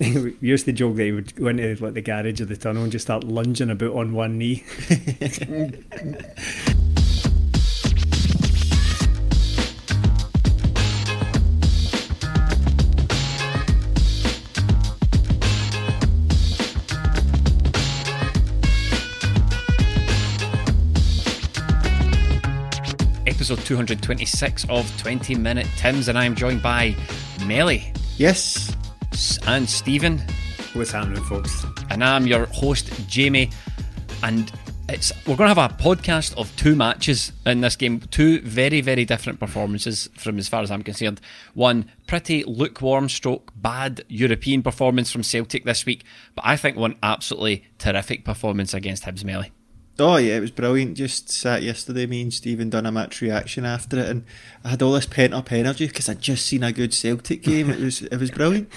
We used to joke that he would go into like the garage of the tunnel and just start lunging about on one knee. Episode 226 of 20 Minute Tims, and I am joined by Melly Yes. S- and Stephen, What's happening, folks? and I'm your host, Jamie. And it's we're going to have a podcast of two matches in this game, two very, very different performances from as far as I'm concerned. One pretty lukewarm stroke bad European performance from Celtic this week, but I think one absolutely terrific performance against Hibs Melly. Oh yeah, it was brilliant. Just sat yesterday, me and Stephen done a match reaction after it, and I had all this pent up energy because I'd just seen a good Celtic game. It was it was brilliant.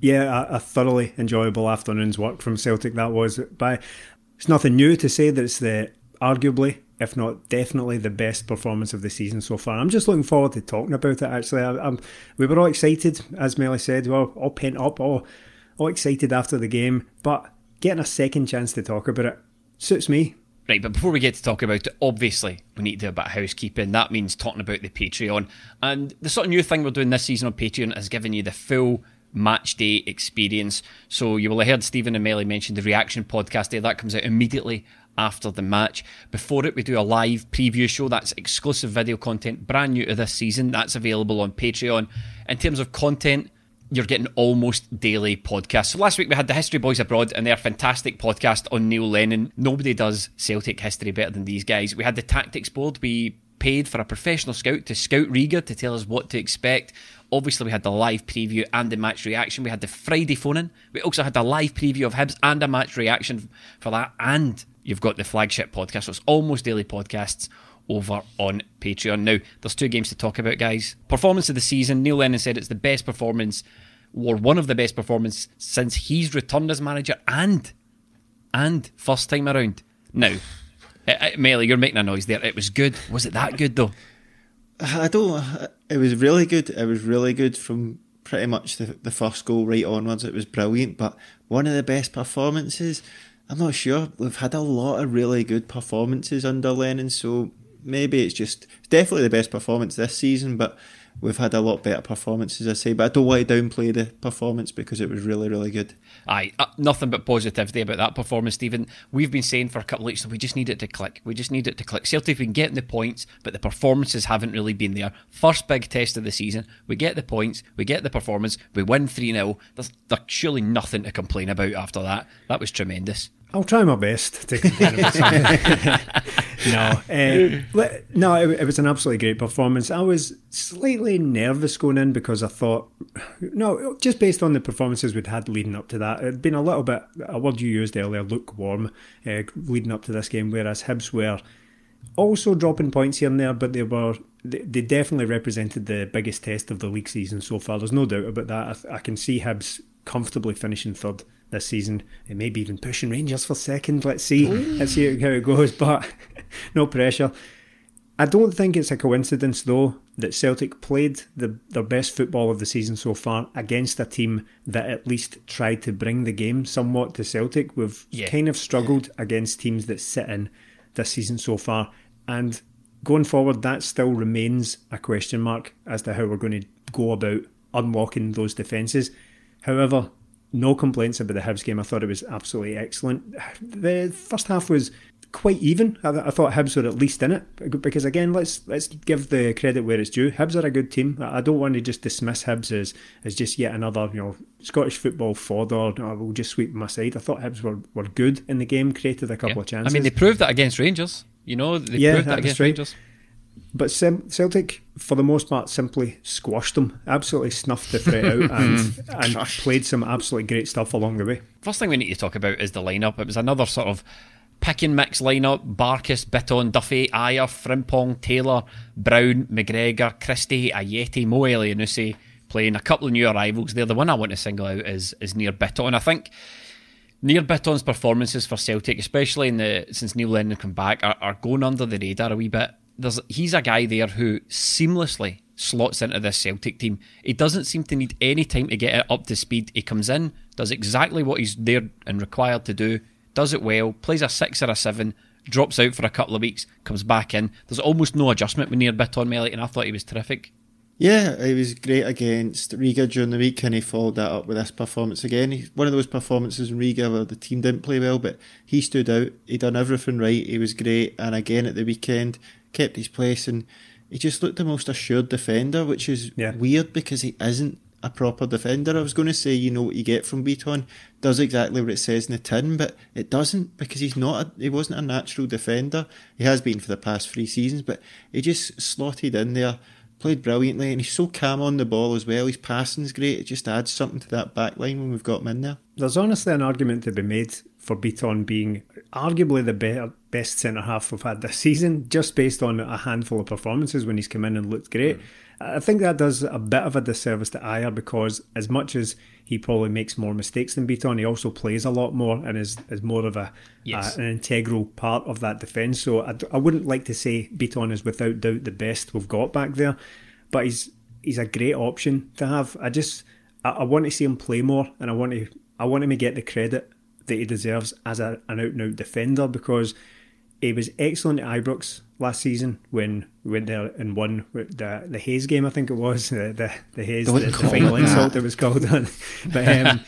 Yeah, a, a thoroughly enjoyable afternoon's work from Celtic that was. By it's nothing new to say that it's the arguably, if not definitely, the best performance of the season so far. I'm just looking forward to talking about it. Actually, I, I'm, we were all excited, as Melly said, we were all pent up, all all excited after the game, but getting a second chance to talk about it suits me. Right, but before we get to talk about it, obviously we need to do a bit of housekeeping. That means talking about the Patreon. And the sort of new thing we're doing this season on Patreon is giving you the full match day experience. So you will have heard Stephen and Melly mention the reaction podcast there. That comes out immediately after the match. Before it, we do a live preview show. That's exclusive video content, brand new to this season. That's available on Patreon. In terms of content, you're getting almost daily podcasts. So last week we had the History Boys Abroad and their fantastic podcast on Neil Lennon. Nobody does Celtic history better than these guys. We had the Tactics Board. We paid for a professional scout to scout Riga to tell us what to expect. Obviously, we had the live preview and the match reaction. We had the Friday phone in. We also had the live preview of Hibs and a match reaction for that. And you've got the flagship podcast. So it's almost daily podcasts over on Patreon. Now, there's two games to talk about, guys. Performance of the season. Neil Lennon said it's the best performance, or one of the best performances since he's returned as manager and and first time around. Now, uh, uh, Melly, you're making a noise there. It was good. Was it that good though? I don't. It was really good. It was really good from pretty much the, the first goal right onwards. It was brilliant. But one of the best performances. I'm not sure. We've had a lot of really good performances under Lennon, so maybe it's just definitely the best performance this season. But we've had a lot better performances, I say. But I don't want to downplay the performance because it was really, really good. Aye, uh, nothing but positivity about that performance, Stephen. We've been saying for a couple of weeks, that we just need it to click. We just need it to click. Celtic have been getting the points, but the performances haven't really been there. First big test of the season, we get the points, we get the performance, we win 3 0. There's, there's surely nothing to complain about after that. That was tremendous. I'll try my best to no, uh, no, it, it was an absolutely great performance. I was slightly nervous going in because I thought, no, just based on the performances we'd had leading up to that, it'd been a little bit, a word you used earlier, lukewarm, uh, leading up to this game, whereas Hibs were also dropping points here and there, but they were they, definitely represented the biggest test of the league season so far. There's no doubt about that. I, th- I can see Hibs comfortably finishing third this season, and maybe even pushing Rangers for second. Let's see, let's see how it goes. But no pressure. I don't think it's a coincidence though that Celtic played the, their best football of the season so far against a team that at least tried to bring the game somewhat to Celtic. We've Yeah. kind of struggled against teams that sit in this season so far, and going forward, that still remains a question mark as to how we're going to go about unlocking those defences. However, no complaints about the Hibs game. I thought it was absolutely excellent. The first half was quite even. I, I, thought Hibs were at least in it because again, let's let's give the credit where it's due. Hibs are a good team. I don't want to just dismiss Hibs as, as just yet another you know Scottish football fodder. I will just sweep my side. I thought Hibs were, were good in the game, created a couple yeah. of chances. I mean, they proved that against Rangers. You know, they yeah, proved that against right. Rangers. But Celtic, for the most part, simply squashed them, absolutely snuffed the threat out, and, mm. and played some absolutely great stuff along the way. First thing we need to talk about is the lineup. It was another sort of pick and mix lineup Barkas, Bitton, Duffy, Ajer, Frimpong, Taylor, Brown, McGregor, Christie, Ajeti, Mo Elyounoussi playing a couple of new arrivals there. The one I want to single out is, is Nir Bitton. I think Nir Bitton's performances for Celtic, especially in the since Neil Lennon come back, are, are going under the radar a wee bit. There's he's a guy there who seamlessly slots into this Celtic team. He doesn't seem to need any time to get it up to speed. He comes in, does exactly what he's there and required to do, does it well, plays a six or a seven, drops out for a couple of weeks, comes back in. There's almost no adjustment when you're bit on Melly, and I thought he was terrific. Yeah, he was great against Riga during the week, and he followed that up with this performance again. One of those performances in Riga where the team didn't play well, but he stood out. He done everything right. He was great, and again at the weekend kept his place, and he just looked the most assured defender, which is yeah. weird because he isn't a proper defender. I was going to say, you know what you get from Beaton does exactly what it says in the tin, but it doesn't because he's not. A, he wasn't a natural defender. He has been for the past three seasons, but he just slotted in there, played brilliantly, and he's so calm on the ball as well. His passing's great. It just adds something to that back line when we've got him in there. There's honestly an argument to be made for Beaton being arguably the better, best centre half we've had this season, just based on a handful of performances when he's come in and looked great. Mm. I think that does a bit of a disservice to Ajer because as much as he probably makes more mistakes than Beaton. he also plays a lot more and is, is more of a yes. uh, an integral part of that defence. So I, I wouldn't like to say Beaton is without doubt the best we've got back there, but he's he's a great option to have. I just I, I want to see him play more, and I want to I want him to get the credit that he deserves as a, an out and out defender because he was excellent at Ibrox last season when we went there and won the the Hayes game. I think it was the the, the Hayes the, the final insult it was called. but um,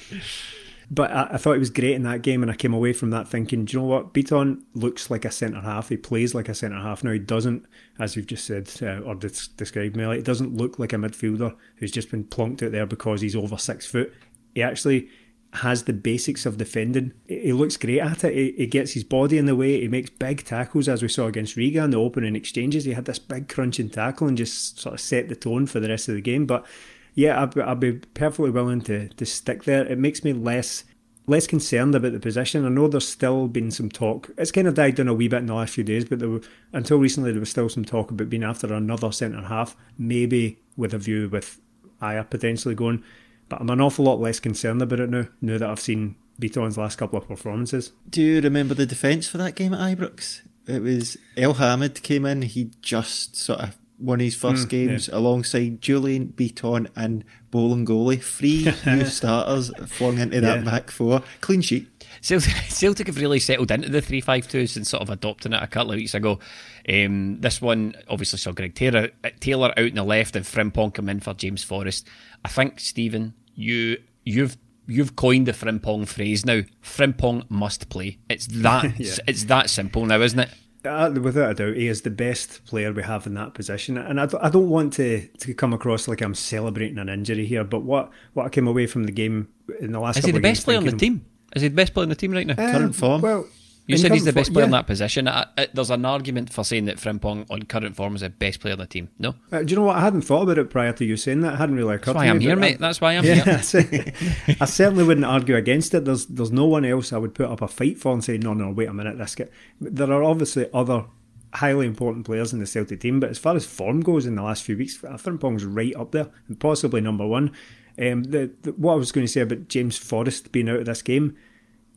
but I, I, thought he was great in that game, and I came away from that thinking, do you know what? Beaton looks like a centre half. He plays like a centre half. Now he doesn't, as you've just said uh, or described, Mel. It doesn't look like a midfielder who's just been plonked out there because he's over six foot. He actually has the basics of defending. He looks great at it. He, gets his body in the way. He makes big tackles, as we saw against Riga in the opening exchanges. He had this big crunching tackle and just sort of set the tone for the rest of the game. But yeah, I'd, I'd be perfectly willing to, to stick there. It makes me less less concerned about the position. I know there's still been some talk. It's kind of died down a wee bit in the last few days, but were, until recently there was still some talk about being after another centre half, maybe with a view with Ajer potentially going. But I'm an awful lot less concerned about it now, now that I've seen Bitton's last couple of performances. Do you remember the defence for that game at Ibrox? It was Elhamed came in, he just sort of won his first mm, games yeah. alongside Jullien Bitton and Bolingoli. Three new starters flung into that yeah. back four. Clean sheet. Celtic, Celtic have really settled into the 3 5 2 since sort of adopting it a couple of weeks ago. Um, this one obviously saw Greg Taylor, Taylor out on the left and Frimpong come in for James Forrest. I think Stephen, you you've you've coined the Frimpong phrase now. Frimpong must play. It's that yeah. it's that simple now, isn't it? Uh, without a doubt, he is the best player we have in that position. And I, I don't want to, to come across like I'm celebrating an injury here, but what, what I came away from the game in the last is he the best player on the team? Is he the best player in the team right now? Um, Current form? Well, you said he's the best player yeah. in that position. I, I, there's an argument for saying that Frimpong on current form is the best player in the team. No? Uh, do you know what? I hadn't thought about it prior to you saying that. I hadn't really occurred That's why I'm here, mate. That's why I'm yeah, here. I certainly wouldn't argue against it. There's there's no one else I would put up a fight for and say, no, no, wait a minute, this guy. There are obviously other highly important players in the Celtic team, but as far as form goes in the last few weeks, Frimpong's right up there and possibly number one. Um, the, the, what I was going to say about James Forrest being out of this game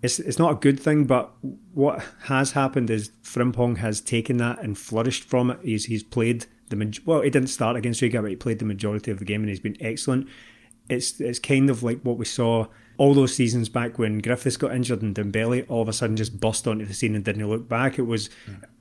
it's it's not a good thing, but what has happened is Frimpong has taken that and flourished from it. He's he's played the well, he didn't start against Riga, but he played the majority of the game and he's been excellent. It's it's kind of like what we saw all those seasons back when Griffiths got injured and Dembele all of a sudden just burst onto the scene and didn't look back. It was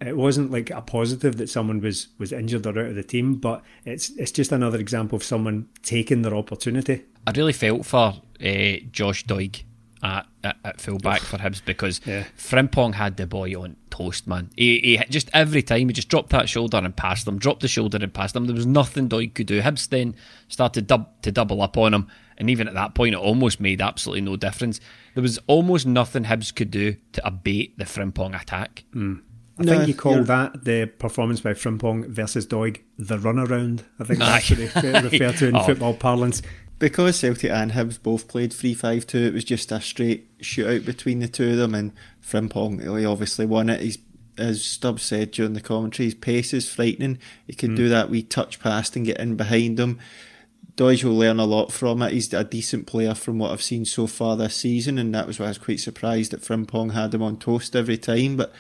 it wasn't like a positive that someone was was injured or out of the team, but it's it's just another example of someone taking their opportunity. I really felt for uh, Josh Doig at, at, at fullback for Hibs because Yeah. Frimpong had the boy on toast, man. He, he just every time he just dropped that shoulder and passed him, dropped the shoulder and passed him. There was nothing Doig could do. Hibs then started dub, to double up on him, and even at that point, it almost made absolutely no difference. There was almost nothing Hibs could do to abate the Frimpong attack. Hmm. I No, think you call that the performance by Frimpong versus Doig the runaround. I think Aye. that's what they refer to in Oh. football parlance. Because Celtic and Hibs both played 3 5 2, it was just a straight shootout between the two of them. And Frimpong, he obviously won it. He's, as Stubbs said during the commentary, his pace is frightening. He can do mm. that wee touch past and get in behind him. Dodge will learn a lot from it. He's a decent player from what I've seen so far this season, and that was why I was quite surprised that Frimpong had him on toast every time. But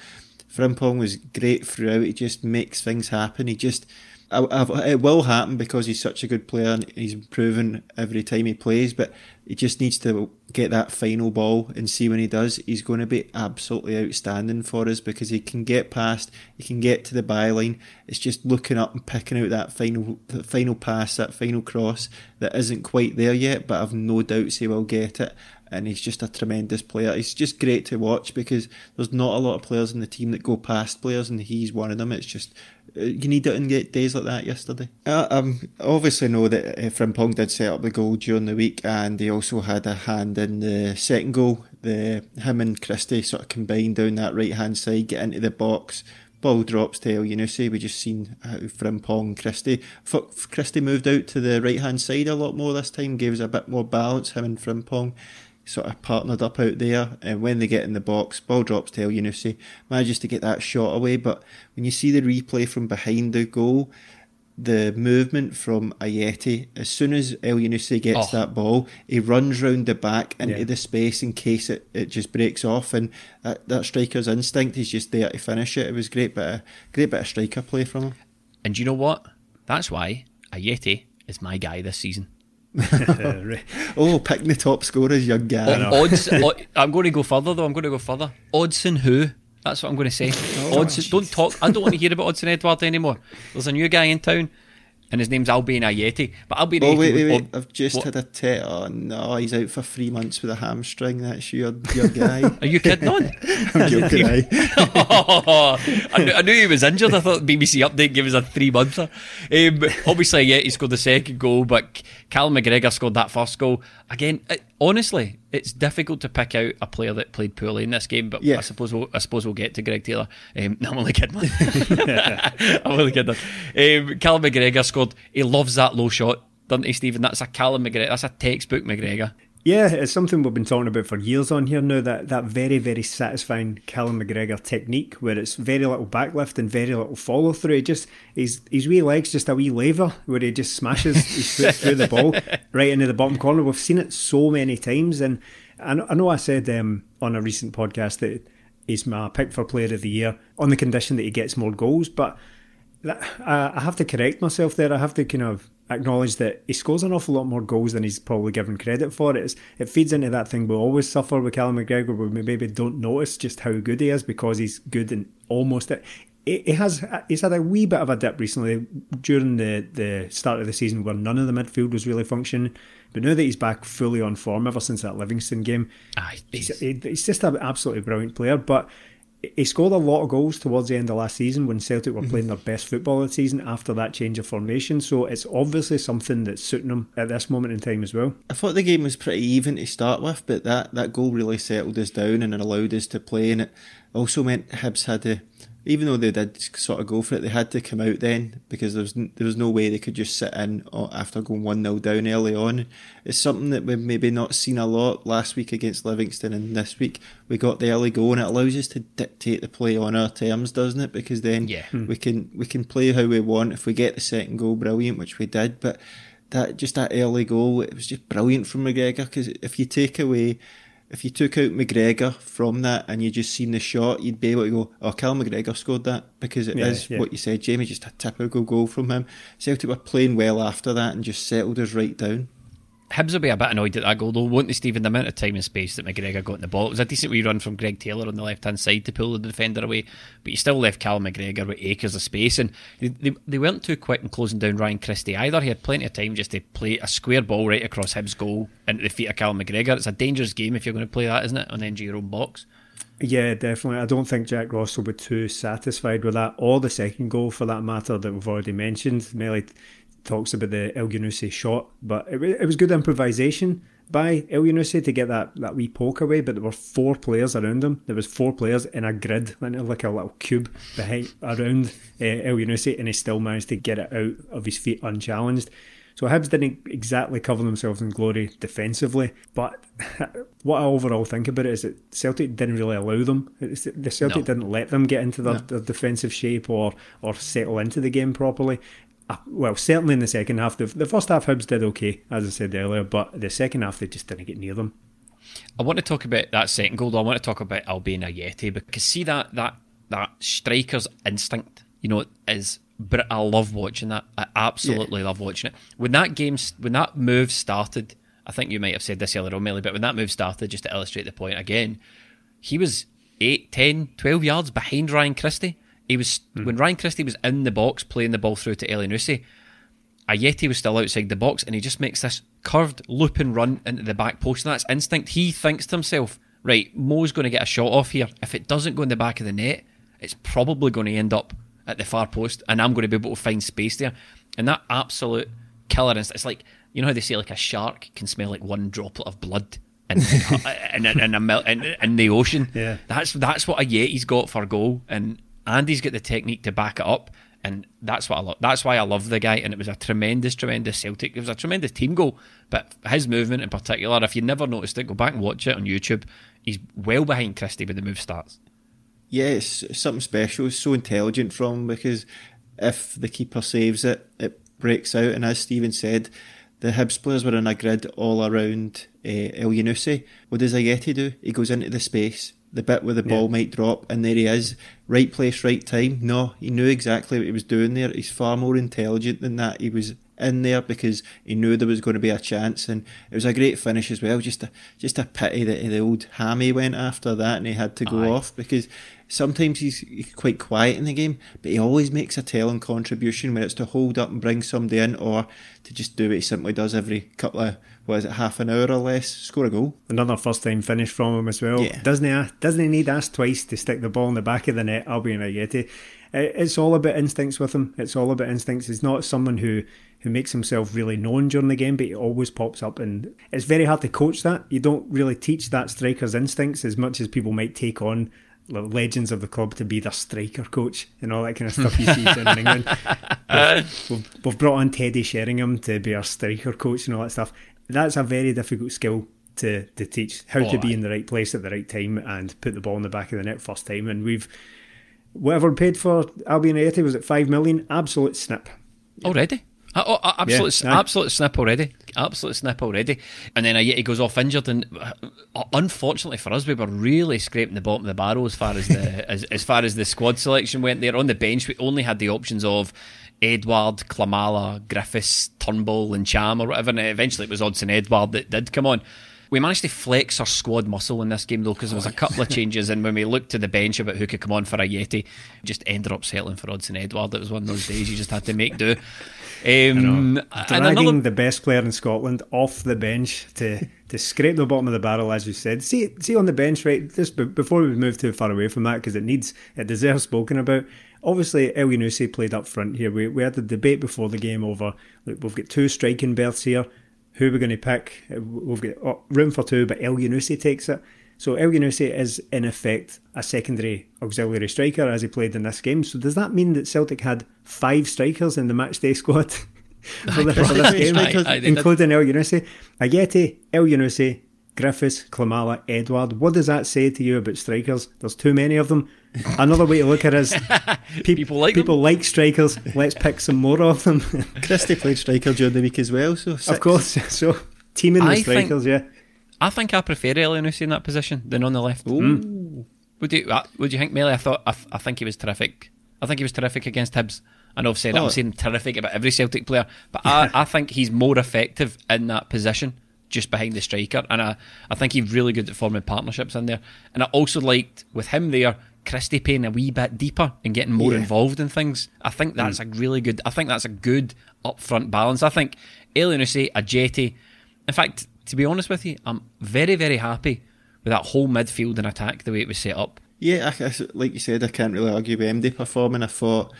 Frimpong was great throughout. He just makes things happen. He just, It will happen because he's such a good player and he's improving every time he plays. But he just needs to get that final ball and see when he does, he's going to be absolutely outstanding for us because he can get past, he can get to the byline. It's just looking up and picking out that final, that final pass, that final cross that isn't quite there yet. But I've no doubts he will get it and he's just a tremendous player. He's just great to watch because there's not a lot of players in the team that go past players, and he's one of them. It's just you need it in days like that yesterday. Uh, um, obviously know that uh, Frimpong did set up the goal during the week, and he also had a hand in the second goal. The him and Christie sort of combined down that right hand side, get into the box. Ball drops to Elyounoussi. We just seen how Frimpong Christie. Christie moved out to the right hand side a lot more this time, gave us a bit more balance. Him and Frimpong sort of partnered up out there. And when they get in the box, ball drops to Elyounoussi, manages to get that shot away. But when you see the replay from behind the goal, the movement from Ajeti, as soon as Elyounoussi gets Oh. that ball, he runs round the back into Yeah. the space in case it, it just breaks off. And that, that striker's instinct, he's just there to finish it. It was great bit of, great bit of striker play from him. And you know what? That's why Ajeti is my guy this season. Right. Oh, picking the top scorers, young guy. O- odds. o- I'm going to go further though. I'm going to go further. Odsonne who? That's what I'm going to say. Oh, Odsonne. Don't talk. I don't want to hear about Odsonne Edouard anymore. There's a new guy in town, and his name's Albian Ajeti. But Albian Oh Ajeti wait, wait, wait! I've just what- had a te- Oh no, he's out for three months with a hamstring. That's your your guy. Are you kidding on? I'm joking. aye. I, knew, I knew he was injured. I thought BBC Update gave us a three monther. Um, obviously, yeah, he scored the second goal, but Cal McGregor scored that first goal. Again, it, honestly, it's difficult to pick out a player that played poorly in this game, but Yeah. I suppose we'll, I suppose we'll get to Greg Taylor. Um, no, I'm only kidding. I'm only kidding. Um, Cal McGregor scored. He loves that low shot, doesn't he, Stephen? That's a Callum McGregor. That's a textbook McGregor. Yeah, it's something we've been talking about for years on here now. That that very very satisfying Callum McGregor technique, where it's very little backlift and very little follow through. He just his his wee legs just a wee lever where he just smashes his foot through the ball right into the bottom corner. We've seen it so many times, and I know, I know I said um, on a recent podcast that he's my pick for Player of the Year on the condition that he gets more goals, but that, I, I have to correct myself there. I have to kind of acknowledge that he scores an awful lot more goals than he's probably given credit for. It's, it feeds into that thing we always suffer with Callum McGregor, where we maybe don't notice just how good he is because he's good and almost it. He has he's had a wee bit of a dip recently during the, the start of the season where none of the midfield was really functioning. But now that he's back fully on form ever since that Livingston game, he's, he's- he's just an absolutely brilliant player. But he scored a lot of goals towards the end of last season when Celtic were mhm. playing their best football of the season after that change of formation. So it's obviously something that's suiting him at this moment in time as well. I thought the game was pretty even to start with, but that, that goal really settled us down and it allowed us to play. And it also meant Hibs had to, even though they did sort of go for it, they had to come out then because there was n- there was no way they could just sit in uh, after going one 0 down early on. It's something that we've maybe not seen a lot last week against Livingston, and this week we got the early goal, and it allows us to dictate the play on our terms, doesn't it? Because then Yeah. we can we can play how we want. If we get the second goal, brilliant, which we did, but that just that early goal, it was just brilliant from McGregor. Because if you take away, if you took out McGregor from that and you just seen the shot, you'd be able to go, "Oh, Cal McGregor scored that," because it is Yeah, yeah. what you said, Jamie. Just a typical goal from him. Celtic were playing well after that and just settled us right down. Hibs will be a bit annoyed at that goal, though, won't they, Stephen? The amount of time and space that McGregor got in the ball. It was a decent wee run from Greg Taylor on the left hand side to pull the defender away, but you still left Cal McGregor with acres of space, and they, they, they, weren't too quick in closing down Ryan Christie either. He had plenty of time just to play a square ball right across Hibs' goal into the feet of Cal McGregor. It's a dangerous game if you're going to play that, isn't it, on the end of your own box? Yeah, definitely. I don't think Jack Ross will be too satisfied with that, or the second goal for that matter that we've already mentioned. Melly talks about the Elyounoussi shot, but it, it was good improvisation by Elyounoussi to get that, that wee poke away, but there were four players around him. There was four players in a grid, like a little cube behind around uh, and he still managed to get it out of his feet unchallenged. So Hibs didn't exactly cover themselves in glory defensively, but what I overall think about it is that Celtic didn't really allow them. The Celtic no. didn't let them get into their, no. their, defensive shape or or settle into the game properly. Uh, well, certainly in the second half, the, the first half Hibs did okay, as I said earlier, but the second half they just didn't get near them. I want to talk about that second goal. Though. I want to talk about Albian Ajeti because see that that that striker's instinct, you know, is but I love watching that. I absolutely yeah. love watching it. When that game, when that move started, I think you might have said this earlier on, Millie, but when that move started, just to illustrate the point again, he was 8, 10, 12 yards behind Ryan Christie. He was mm. when Ryan Christie was in the box playing the ball through to Elyounoussi, Ajeti was still outside the box, and he just makes this curved loop and run into the back post. And that's instinct. He thinks to himself, right, Mo's going to get a shot off here. If it doesn't go in the back of the net, it's probably going to end up at the far post, and I'm going to be able to find space there. And that absolute killer instinct, it's like, you know how they say like a shark can smell like one droplet of blood in, in, in, in, in, in the ocean. Yeah. That's that's what Ajeti's got for goal, and Andy's got the technique to back it up. And that's what I love. That's why I love the guy. And it was a tremendous, tremendous Celtic. It was a tremendous team goal. But his movement in particular, if you never noticed it, go back and watch it on YouTube. He's well behind Christie when the move starts yeah, something special. It's so intelligent from because if the keeper saves it, it breaks out. And as Stephen said, the Hibs players were in a grid all around uh, Elyounoussi. What does Ajeti do? He goes into the space, the bit where the ball yeah. might drop, and there he is. Right place, right time. No, he knew exactly what he was doing there. He's far more intelligent than that. He was in there because he knew there was going to be a chance, and it was a great finish as well. Just a just a pity that the old hammy went after that, and he had to go Aye. off because Sometimes he's quite quiet in the game, but he always makes a telling contribution when it's to hold up and bring somebody in or to just do what he simply does every couple of, what is it, half an hour or less, score a goal. Another first time finish from him as well. Yeah. Doesn't he, doesn't he need us twice to stick the ball in the back of the net? I'll be in Ajeti. It's all about instincts with him. It's all about instincts. He's not someone who who makes himself really known during the game, but he always pops up. And it's very hard to coach that. You don't really teach that striker's instincts as much as people might take on legends of the club to be their striker coach and all that kind of stuff you see in England. We've, we've, we've, brought on Teddy Sheringham to be our striker coach and all that stuff. That's a very difficult skill to, to teach how oh, to be in the right place at the right time and put the ball in the back of the net first time. And we've whatever we paid for Albian Ajeti was it five million? Absolute snip. Already? Uh, oh, oh, absolute, yeah, absolute snip already. Absolute snip already. And then uh, he goes off injured, and uh, uh, unfortunately for us, we were really scraping the bottom of the barrel as far as the as, as far as the squad selection went. There on the bench, we only had the options of Edouard, Klimala, Griffiths, Turnbull, and Cham, or whatever. And eventually, it was Odsonne Edouard that did come on. We managed to flex our squad muscle in this game though, because there was a couple of changes, and when we looked to the bench about who could come on for Ajeti, just ended up settling for Odsonne Edouard. It was one of those days you just had to make do. Um, Dragging another... the best player in Scotland off the bench to, to scrape the bottom of the barrel, as you said. See, see on the bench, right? Just before we move too far away from that, because it needs, it deserves spoken about. Obviously, Elyounoussi played up front here. We, we had the debate before the game over. Look, we've got two striking berths here. Who are we're going to pick? We've got oh, room for two, but Elyounoussi takes it. So Elyounoussi is in effect a secondary auxiliary striker as he played in this game. So does that mean that Celtic had five strikers in the matchday squad for, the, for this game, I, I, including Elyounoussi? Ajeti, Elyounoussi, Griffiths, Klimala, Edouard. What does that say to you about strikers? There's too many of them. Another way to look at it is pe- people like people them. like strikers. Let's pick some more of them. Christie played striker during the week as well, so six. of course. So teaming the strikers, think, yeah. I think I prefer Elyounoussi in that position than on the left. Mm. Would you? Uh, would you think, Melly? I thought. I, th- I think he was terrific. I think he was terrific against Hibs. I know I've said oh. I'm saying terrific about every Celtic player, but I, I think he's more effective in that position just behind the striker. And I, I think he's really good at forming partnerships in there. And I also liked with him there, Christie paying a wee bit deeper and getting more yeah. involved in things. I think that's mm. a really good. I think that's a good upfront balance. I think Elyounoussi, Ajeti. In fact, to be honest with you, I'm very very happy with that whole midfield and attack the way it was set up. Yeah, I, like you said, I can't really argue with MD performing. I thought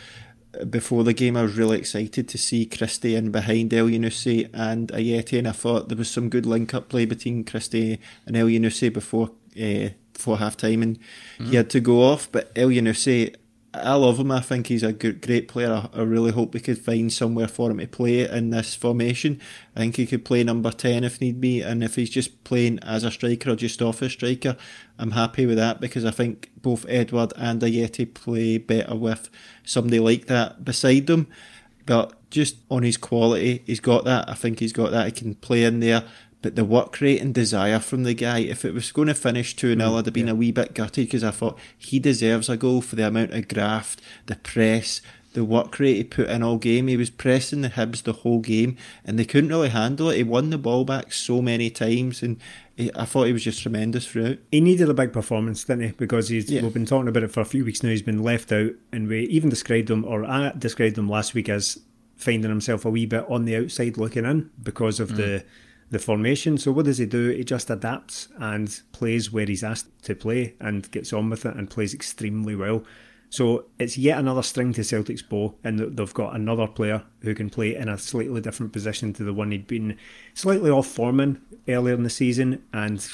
before the game, I was really excited to see Christie in behind Elyounoussi and Ajeti, and I thought there was some good link up play between Christie and Elyounoussi before uh, before half time, and mm-hmm. he had to go off. But Elyounoussi, I love him. I think he's a good, great player. I, I, really hope we could find somewhere for him to play in this formation. I think he could play number 10 if need be. And if he's just playing as a striker or just off a striker, I'm happy with that because I think both Edouard and Ajeti play better with somebody like that beside them. But just on his quality, he's got that. I think he's got that. He can play in there. But the work rate and desire from the guy, if it was going to finish 2 0, mm, I'd have been yeah. a wee bit gutted because I thought he deserves a goal for the amount of graft, the press, the work rate he put in all game. He was pressing the Hibs the whole game and they couldn't really handle it. He won the ball back so many times and I thought he was just tremendous throughout. He needed a big performance, didn't he? Because he's, yeah. we've been talking about it for a few weeks now. He's been left out and we even described him, or I described him last week as finding himself a wee bit on the outside looking in because of mm. the the formation. So what does he do? He just adapts and plays where he's asked to play and gets on with it and plays extremely well. So it's yet another string to Celtic's bow, and they've got another player who can play in a slightly different position to the one he'd been slightly off forming earlier in the season. And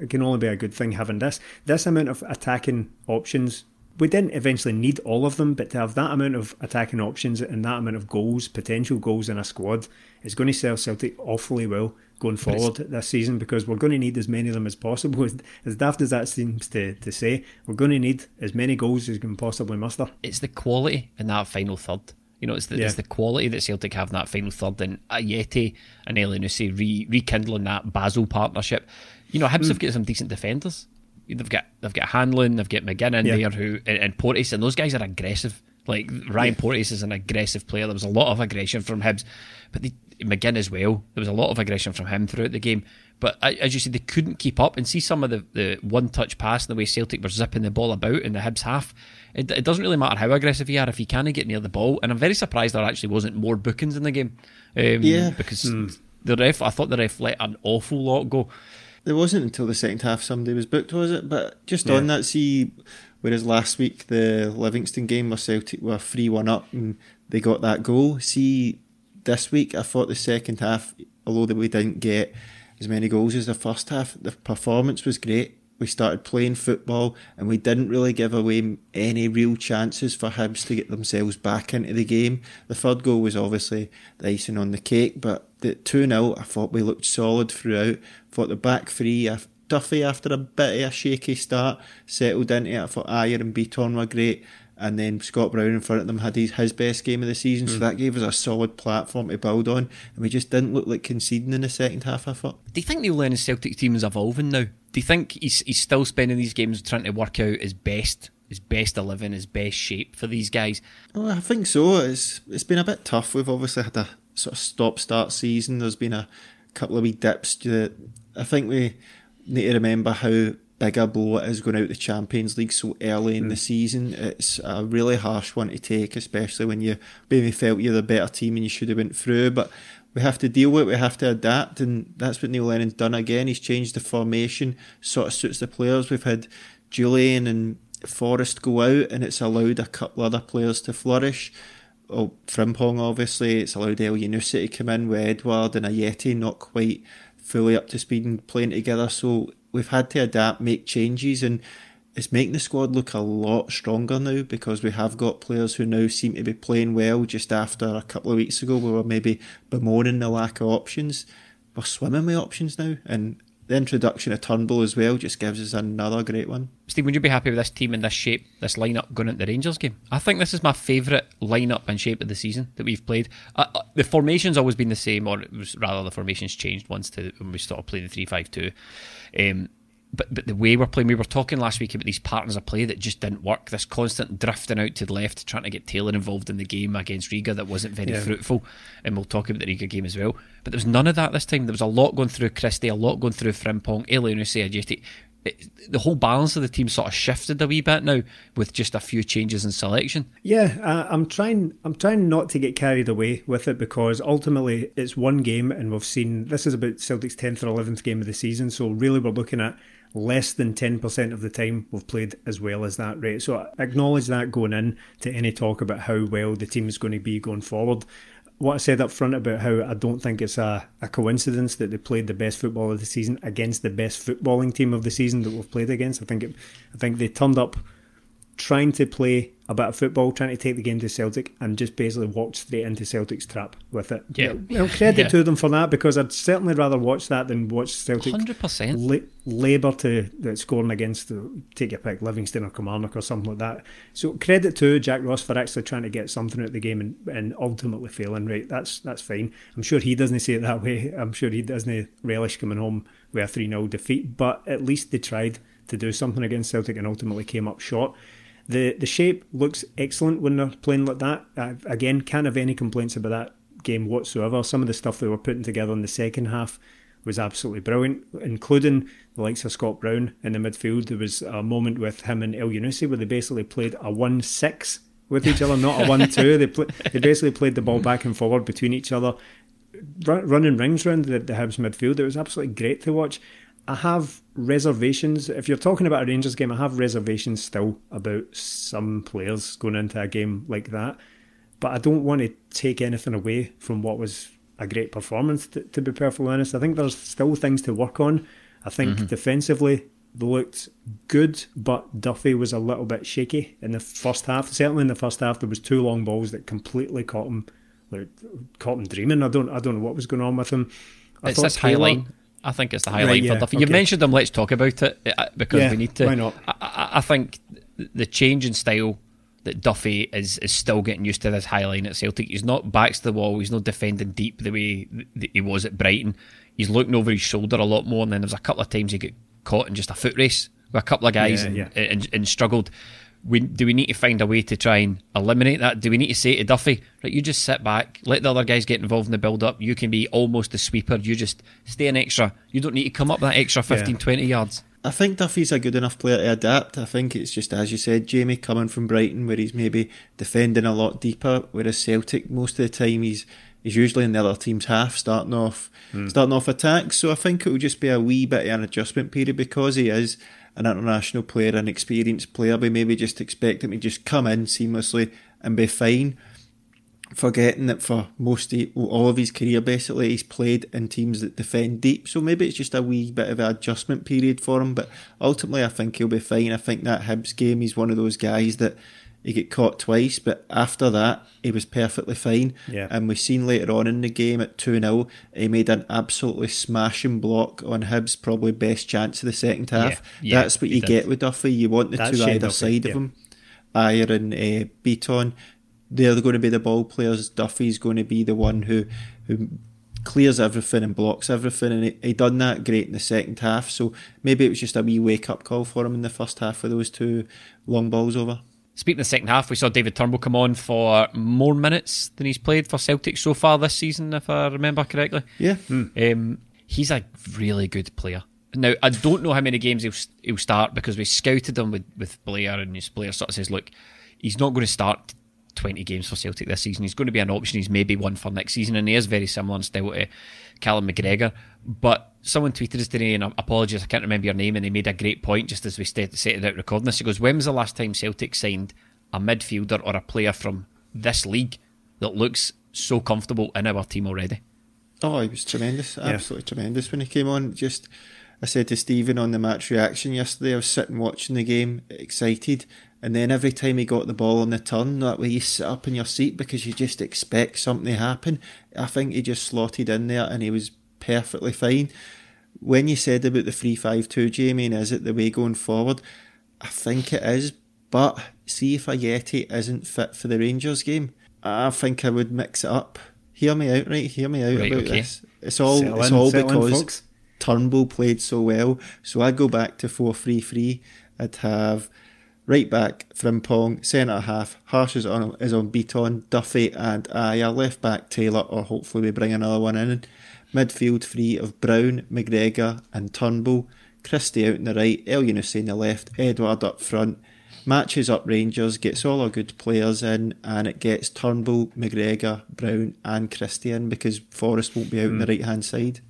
it can only be a good thing having this. This amount of attacking options we didn't eventually need all of them, but to have that amount of attacking options and that amount of goals, potential goals in a squad, is going to serve Celtic awfully well going forward this season because we're going to need as many of them as possible. As, as daft as that seems to, to say, we're going to need as many goals as we can possibly muster. It's the quality in that final third. You know, it's the, yeah. it's the quality that Celtic have in that final third, and Ajeti and Elyounoussi re, rekindling that Basel partnership. You know, Hibs mm. have got some decent defenders. They've got they've got Hanlon, they've got McGinn in yeah. there, who and, and Porteous, and those guys are aggressive. Like Ryan yeah. Porteous is an aggressive player. There was a lot of aggression from Hibs, but they, McGinn as well. There was a lot of aggression from him throughout the game. But as you said, they couldn't keep up and see some of the, the one touch pass and the way Celtic were zipping the ball about in the Hibs half. It, it doesn't really matter how aggressive you are if you can't get near the ball. And I'm very surprised there actually wasn't more bookings in the game. Um, yeah. Because mm. the ref, I thought the ref let an awful lot go. There wasn't until the second half somebody was booked, was it? But just yeah. on that, see, whereas last week the Livingston game where Celtic were 3 1 up and they got that goal, see this week, I thought the second half, although that we didn't get as many goals as the first half, the performance was great. We started playing football and we didn't really give away any real chances for Hibs to get themselves back into the game. The third goal was obviously the icing on the cake, but the 2 0, I thought we looked solid throughout. thought the back three, Duffy, after a bit of a shaky start, settled into it. I thought Ajer and Bitton were great and then Scott Brown in front of them had his, his best game of the season, mm. so that gave us a solid platform to build on, and we just didn't look like conceding in the second half. I thought. Do you think Neil Lennon's Celtic team is evolving now? Do you think he's he's still spending these games trying to work out his best, his best eleven, his best shape for these guys? Well, I think so. It's it's been a bit tough. We've obviously had a sort of stop start season. There's been a couple of wee dips. I think we need to remember how big a blow it is going out the Champions League so early in mm. the season. It's a really harsh one to take, especially when you maybe felt you're the better team and you should have went through. But we have to deal with it, we have to adapt, and that's what Neil Lennon's done again. He's changed the formation, sort of suits the players. We've had Jullien and Forrest go out, and it's allowed a couple other players to flourish. Oh, Frimpong, obviously, it's allowed Elyounoussi to come in with Edouard and Ajeti not quite fully up to speed and playing together. So we've had to adapt, make changes, and it's making the squad look a lot stronger now because we have got players who now seem to be playing well. Just after a couple of weeks ago, we were maybe bemoaning the lack of options. We're swimming with options now, and the introduction of Turnbull as well just gives us another great one. Steve, would you be happy with this team in this shape, this lineup going into the Rangers game? I think this is my favourite lineup and shape of the season that we've played. Uh, uh, the formation's always been the same, or rather the formation's changed once to when we started playing the three five two. Um, but but the way we're playing, we were talking last week about these patterns of play that just didn't work. This constant drifting out to the left, trying to get Taylor involved in the game against Riga that wasn't very yeah. fruitful. And we'll talk about the Riga game as well. But there was none of that this time. There was a lot going through Christie, a lot going through Frimpong, Elyounoussi, Ajeti. the whole balance of the team sort of shifted a wee bit now with just a few changes in selection. Yeah, uh, I'm trying. I'm trying not to get carried away with it because ultimately it's one game, and we've seen this is about Celtic's tenth or eleventh game of the season. So really, we're looking at less than 10% of the time we've played as well as that rate. So acknowledge that going in to any talk about how well the team is going to be going forward. What I said up front about how I don't think it's a, a coincidence that they played the best football of the season against the best footballing team of the season that we've played against. I think it, I think they turned up trying to play a bit of football, trying to take the game to Celtic, and just basically walked straight into Celtic's trap with it. Yeah, well, credit yeah. to them for that because I'd certainly rather watch that than watch Celtic hundred percent labour to uh, scoring against uh, take your pick Livingston or Kilmarnock or something like that. So credit to Jack Ross for actually trying to get something out of the game and, and ultimately failing. Right, that's that's fine. I'm sure he doesn't see it that way. I'm sure he doesn't relish coming home with a three 0 defeat, but at least they tried to do something against Celtic and ultimately came up short. The the shape looks excellent when they're playing like that. I, again, can't have any complaints about that game whatsoever. Some of the stuff they were putting together in the second half was absolutely brilliant, including the likes of Scott Brown in the midfield. There was a moment with him and Elyounoussi where they basically played a 1 6 with each other, not a 1 2. They, play, they basically played the ball back and forward between each other, run, running rings around the, the Hibs midfield. It was absolutely great to watch. I have reservations. If you're talking about a Rangers game, I have reservations still about some players going into a game like that. But I don't want to take anything away from what was a great performance, to, to be perfectly honest. I think there's still things to work on. I think mm-hmm. defensively, they looked good, but Duffy was a little bit shaky in the first half. Certainly in the first half, there was two long balls that completely caught him, like, caught him dreaming. I don't, I don't know what was going on with him. I it's this Taylor, high line. I think it's the highlight right, yeah, for Duffy. Okay. You've mentioned him. Let's talk about it uh, because yeah, we need to. Why not? I, I, think the change in style that Duffy is is still getting used to this high line at Celtic. He's not backs to the wall. He's not defending deep the way that he was at Brighton. He's looking over his shoulder a lot more. And then there's a couple of times he got caught in just a foot race with a couple of guys yeah, and, and, and struggled we, do we need to find a way to try and eliminate that? Do we need to say to Duffy, right, you just sit back, let the other guys get involved in the build up. You can be almost the sweeper. You just stay an extra. You don't need to come up that extra 15, yeah. 20 yards. I think Duffy's a good enough player to adapt. I think it's just as you said, Jamie coming from Brighton, where he's maybe defending a lot deeper, whereas Celtic most of the time he's he's usually in the other team's half, starting off mm. starting off attacks. So I think it will just be a wee bit of an adjustment period because he is an international player, an experienced player. We maybe just expect him to just come in seamlessly and be fine. Forgetting that for most of, all of his career, basically, he's played in teams that defend deep. So maybe it's just a wee bit of an adjustment period for him. But ultimately, I think he'll be fine. I think that Hibs game, he's one of those guys that he get caught twice, but after that, he was perfectly fine. Yeah. And we've seen later on in the game at 2 0, he made an absolutely smashing block on Hibs' probably best chance of the second half. Yeah. Yeah, That's what you did. get with Duffy. You want the That's two either Duffy, side of him. Ajer and uh, Bitton, they're going to be the ball players. Duffy's going to be the one who, who clears everything and blocks everything, and he, he done that great in the second half. So maybe it was just a wee wake up call for him in the first half with those two long balls over. Speaking of the second half, we saw David Turnbull come on for more minutes than he's played for Celtic so far this season, if I remember correctly. Yeah. Mm. Um, he's a really good player. Now, I don't know how many games he'll, he'll start because we scouted him with, with Blair, and his Blair sort of says, look, he's not going to start 20 games for Celtic this season. He's going to be an option. He's maybe one for next season, and he is very similar in style to Callum McGregor. But someone tweeted us today, and apologies, I can't remember your name, and they made a great point just as we set it out recording this. He goes, When was the last time Celtic signed a midfielder or a player from this league that looks so comfortable in our team already? Oh, he was tremendous, absolutely yeah. tremendous when he came on. Just, I said to Stephen on the match reaction yesterday, I was sitting watching the game, excited, and then every time he got the ball on the turn, that way you sit up in your seat because you just expect something to happen. I think he just slotted in there and he was perfectly fine. When you said about the 3 5 2, Jamie, and is it the way going forward? I think it is, but see if Ajeti isn't fit for the Rangers game. I think I would mix it up. Hear me out, right? Hear me out right, about okay. this. It's all, it's all because. Turnbull played so well. So I'd go back to 4 3 3. I'd have right back Frimpong, centre half, Harsh is on, is on Bitton, Duffy and Ajer, left back Taylor, or hopefully we bring another one in. Midfield three of Brown, McGregor and Turnbull. Christie out on the right, Elyounoussi on the left, Edouard up front. Matches up Rangers, gets all our good players in, and it gets Turnbull, McGregor, Brown, and Christie in because Forrest won't be out mm. on the hmm. right hand side.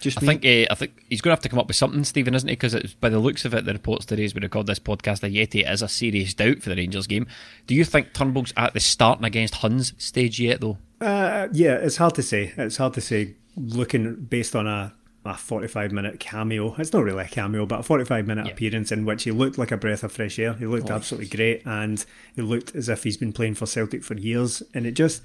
Just I me. think uh, I think he's going to have to come up with something, Stephen, isn't he? Because by the looks of it, the reports today as we record this podcast, Ajeti is a serious doubt for the Rangers game. Do you think Turnbull's at the starting against Huns stage yet, though? Uh, yeah, it's hard to say. It's hard to say. Looking based on a a 45 minute cameo. It's not really a cameo, but a 45 minute yeah. appearance in which he looked like a breath of fresh air. He looked oh, absolutely great and he looked as if he's been playing for Celtic for years. And it just,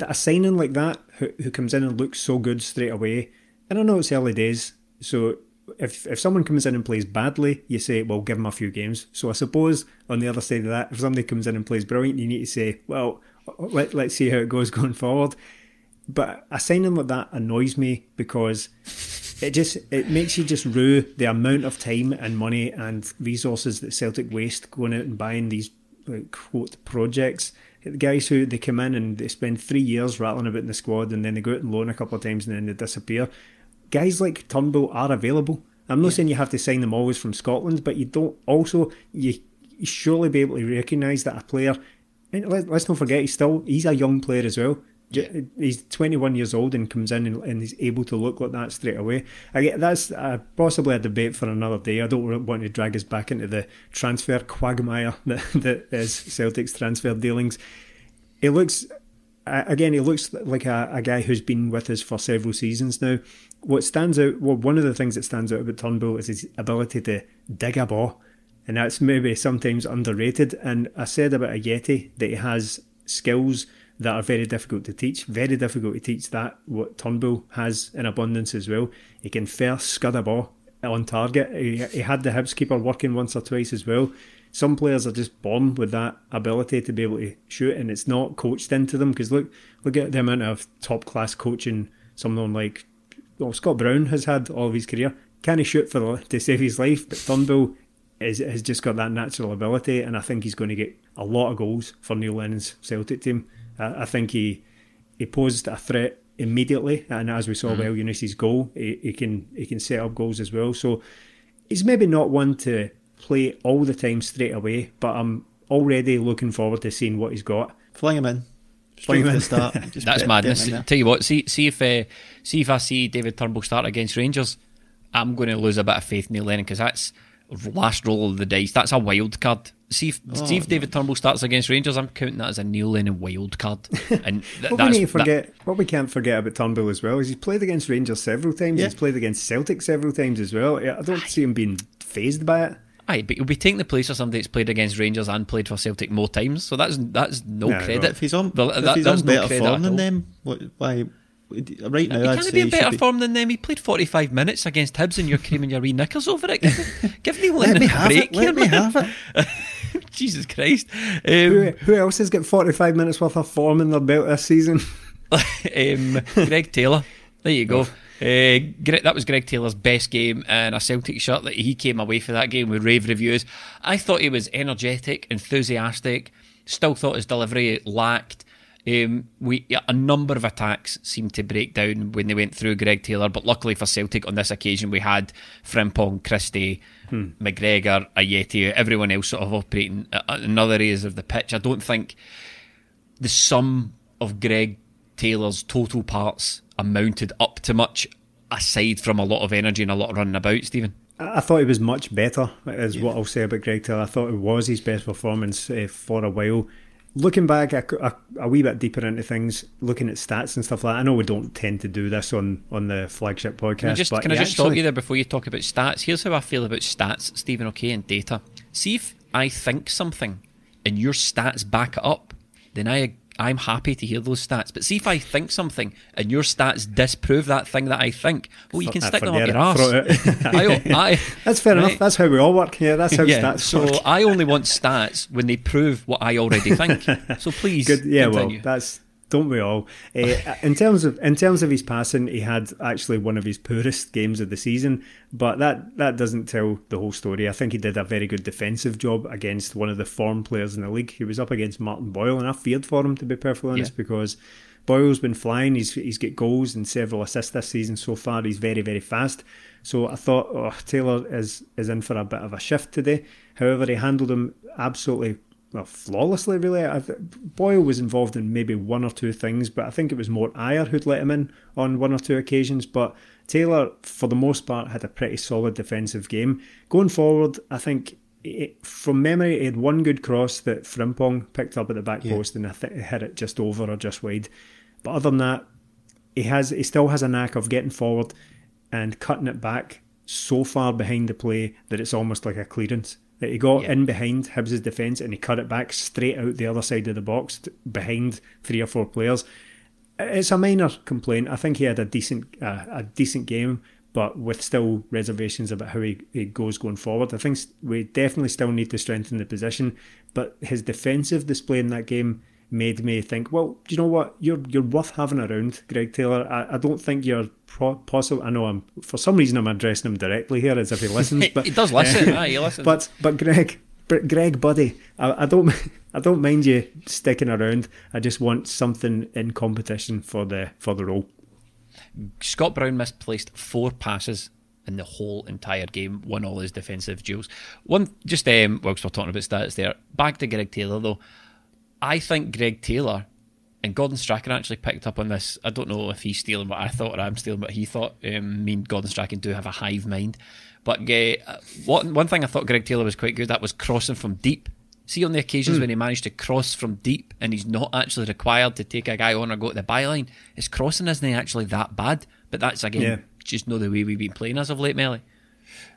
a signing like that who, who comes in and looks so good straight away. And I know it's early days, so if if someone comes in and plays badly, you say, well, give him a few games. So I suppose on the other side of that, if somebody comes in and plays brilliant, you need to say, well, let, let's see how it goes going forward. But a signing like that annoys me because it just it makes you just rue the amount of time and money and resources that Celtic waste going out and buying these like, quote projects. The guys who they come in and they spend three years rattling about in the squad and then they go out and loan a couple of times and then they disappear. Guys like Turnbull are available. I'm not yeah. saying you have to sign them always from Scotland, but you don't also you, surely be able to recognise that a player. And let, us not forget he's still he's a young player as well. He's 21 years old and comes in and, and, he's able to look like that straight away. I get that's uh, possibly a debate for another day. I don't want to drag us back into the transfer quagmire that, that is Celtic's transfer dealings. It looks again. He looks like a, a guy who's been with us for several seasons now. What stands out? Well, one of the things that stands out about Turnbull is his ability to dig a ball, and that's maybe sometimes underrated. And I said about Ajeti that he has skills that are very difficult to teach. Very difficult to teach that what Turnbull has in abundance as well. He can first scud a ball on target. He, he had the Hibs keeper working once or twice as well. Some players are just born with that ability to be able to shoot, and it's not coached into them. Because look, look at the amount of top class coaching someone like well, Scott Brown has had all of his career. Can he shoot for to save his life? But Turnbull is, has just got that natural ability, and I think he's going to get a lot of goals for Neil Lennon's Celtic team. I, I think he he posed a threat immediately, and as we saw mm. Elyounoussi goal, he, he, can he can set up goals as well. So he's maybe not one to play all the time straight away, but I'm already looking forward to seeing what he's got. Fling him in. Fling him in. Start. That's madness. Tell you what, see see if uh, see if I see David Turnbull start against Rangers, I'm going to lose a bit of faith in Neil Lennon because that's last roll of the dice. That's a wild card. See if, oh, see if David Turnbull starts against Rangers. I'm counting that as a Neil Lennon wild card. And th- what we need to forget, that, what we can't forget about Turnbull as well is he's played against Rangers several times. Yeah. He's played against Celtic several times as well. I don't see him being phased by it. Aye, but he'll be taking the place of somebody that's played against Rangers and played for Celtic more times. So that's that's no credit. If he's on, well, if that, he's on better no form than them, what, why? Right now, he can't be in better be... form than them. He played forty-five minutes against Hibs, and you're creaming your wee knickers over it. Give, give Neil Lennon a break. It. Let me have it. Jesus Christ. Um, who, who, else has got 45 minutes worth of form in their belt this season? um, Greg Taylor. There you go. Uh, that was Greg Taylor's best game and a Celtic shirt that he came away for that game with rave reviews. I thought he was energetic, enthusiastic. Still thought his delivery lacked. Um, we a number of attacks seemed to break down when they went through Greg Taylor, but luckily for Celtic on this occasion we had Frimpong, Christie, hmm. McGregor, Ajeti, everyone else sort of operating in other areas of the pitch. I don't think the sum of Greg Taylor's total parts amounted up to much, aside from a lot of energy and a lot of running about. Stephen. I thought he was much better, is yeah. what I'll say about Greg Taylor. I thought it was his best performance uh, for a while looking back a, a, a, wee bit deeper into things, looking at stats and stuff like that. I know we don't tend to do this on, on the flagship podcast. Can I just, can I just actually... stop you there before you talk about stats? Here's how I feel about stats, Stephen, okay, and data. See if I think something and your stats back it up, then I I'm happy to hear those stats. But see if I think something and your stats disprove that thing that I think, well, you can stick them up your ass. I, I, that's fair right? enough. That's how we all work. here. that's how yeah, stats so work. So I only want stats when they prove what I already think. So please, Good. Yeah, continue. well, that's don't we all? Uh, in terms of in terms of his passing, he had actually one of his poorest games of the season, but that that doesn't tell the whole story. I think he did a very good defensive job against one of the form players in the league. He was up against Martin Boyle, and I feared for him to be perfectly honest yeah. because Boyle's been flying. He's he's got goals and several assists this season so far. He's very very fast. So I thought oh, Taylor is is in for a bit of a shift today. However, he handled him absolutely well, flawlessly, really. I Boyle was involved in maybe one or two things, but I think it was more Ajer who'd let him in on one or two occasions. But Taylor, for the most part, had a pretty solid defensive game. Going forward, I think it, from memory, he had one good cross that Frimpong picked up at the back yeah. post, and I think he hit it just over or just wide. But other than that, he has he still has a knack of getting forward and cutting it back so far behind the play that it's almost like a clearance that he got yeah. in behind Hibs' defence and he cut it back straight out the other side of the box behind three or four players. It's a minor complaint. I think he had a decent uh, a decent game, but with still reservations about how he, he goes going forward. I think we definitely still need to strengthen the position, but his defensive display in that game made me think, well, do you know what? You're you're worth having around, Greg Taylor. I, I don't think you're pro- possible. I know I'm for some reason I'm addressing him directly here as if he listens, but he does listen. Uh, he listens. But but Greg, Greg, buddy, I, I, don't I don't mind you sticking around. I just want something in competition for the for the role. Scott Brown misplaced four passes in the whole entire game, won all his defensive duels. One, just um, whilst we're talking about stats there, back to Greg Taylor though. I think Greg Taylor and Gordon Strachan actually picked up on this. I don't know if he's stealing what I thought or I'm stealing what he thought. Um, me and Gordon Strachan do have a hive mind. But uh, one, one thing I thought Greg Taylor was quite good at was crossing from deep. See on the occasions mm. when he managed to cross from deep and he's not actually required to take a guy on or go to the byline, his crossing isn't actually that bad. But that's again yeah. just not the way we've been playing as of late, Melly.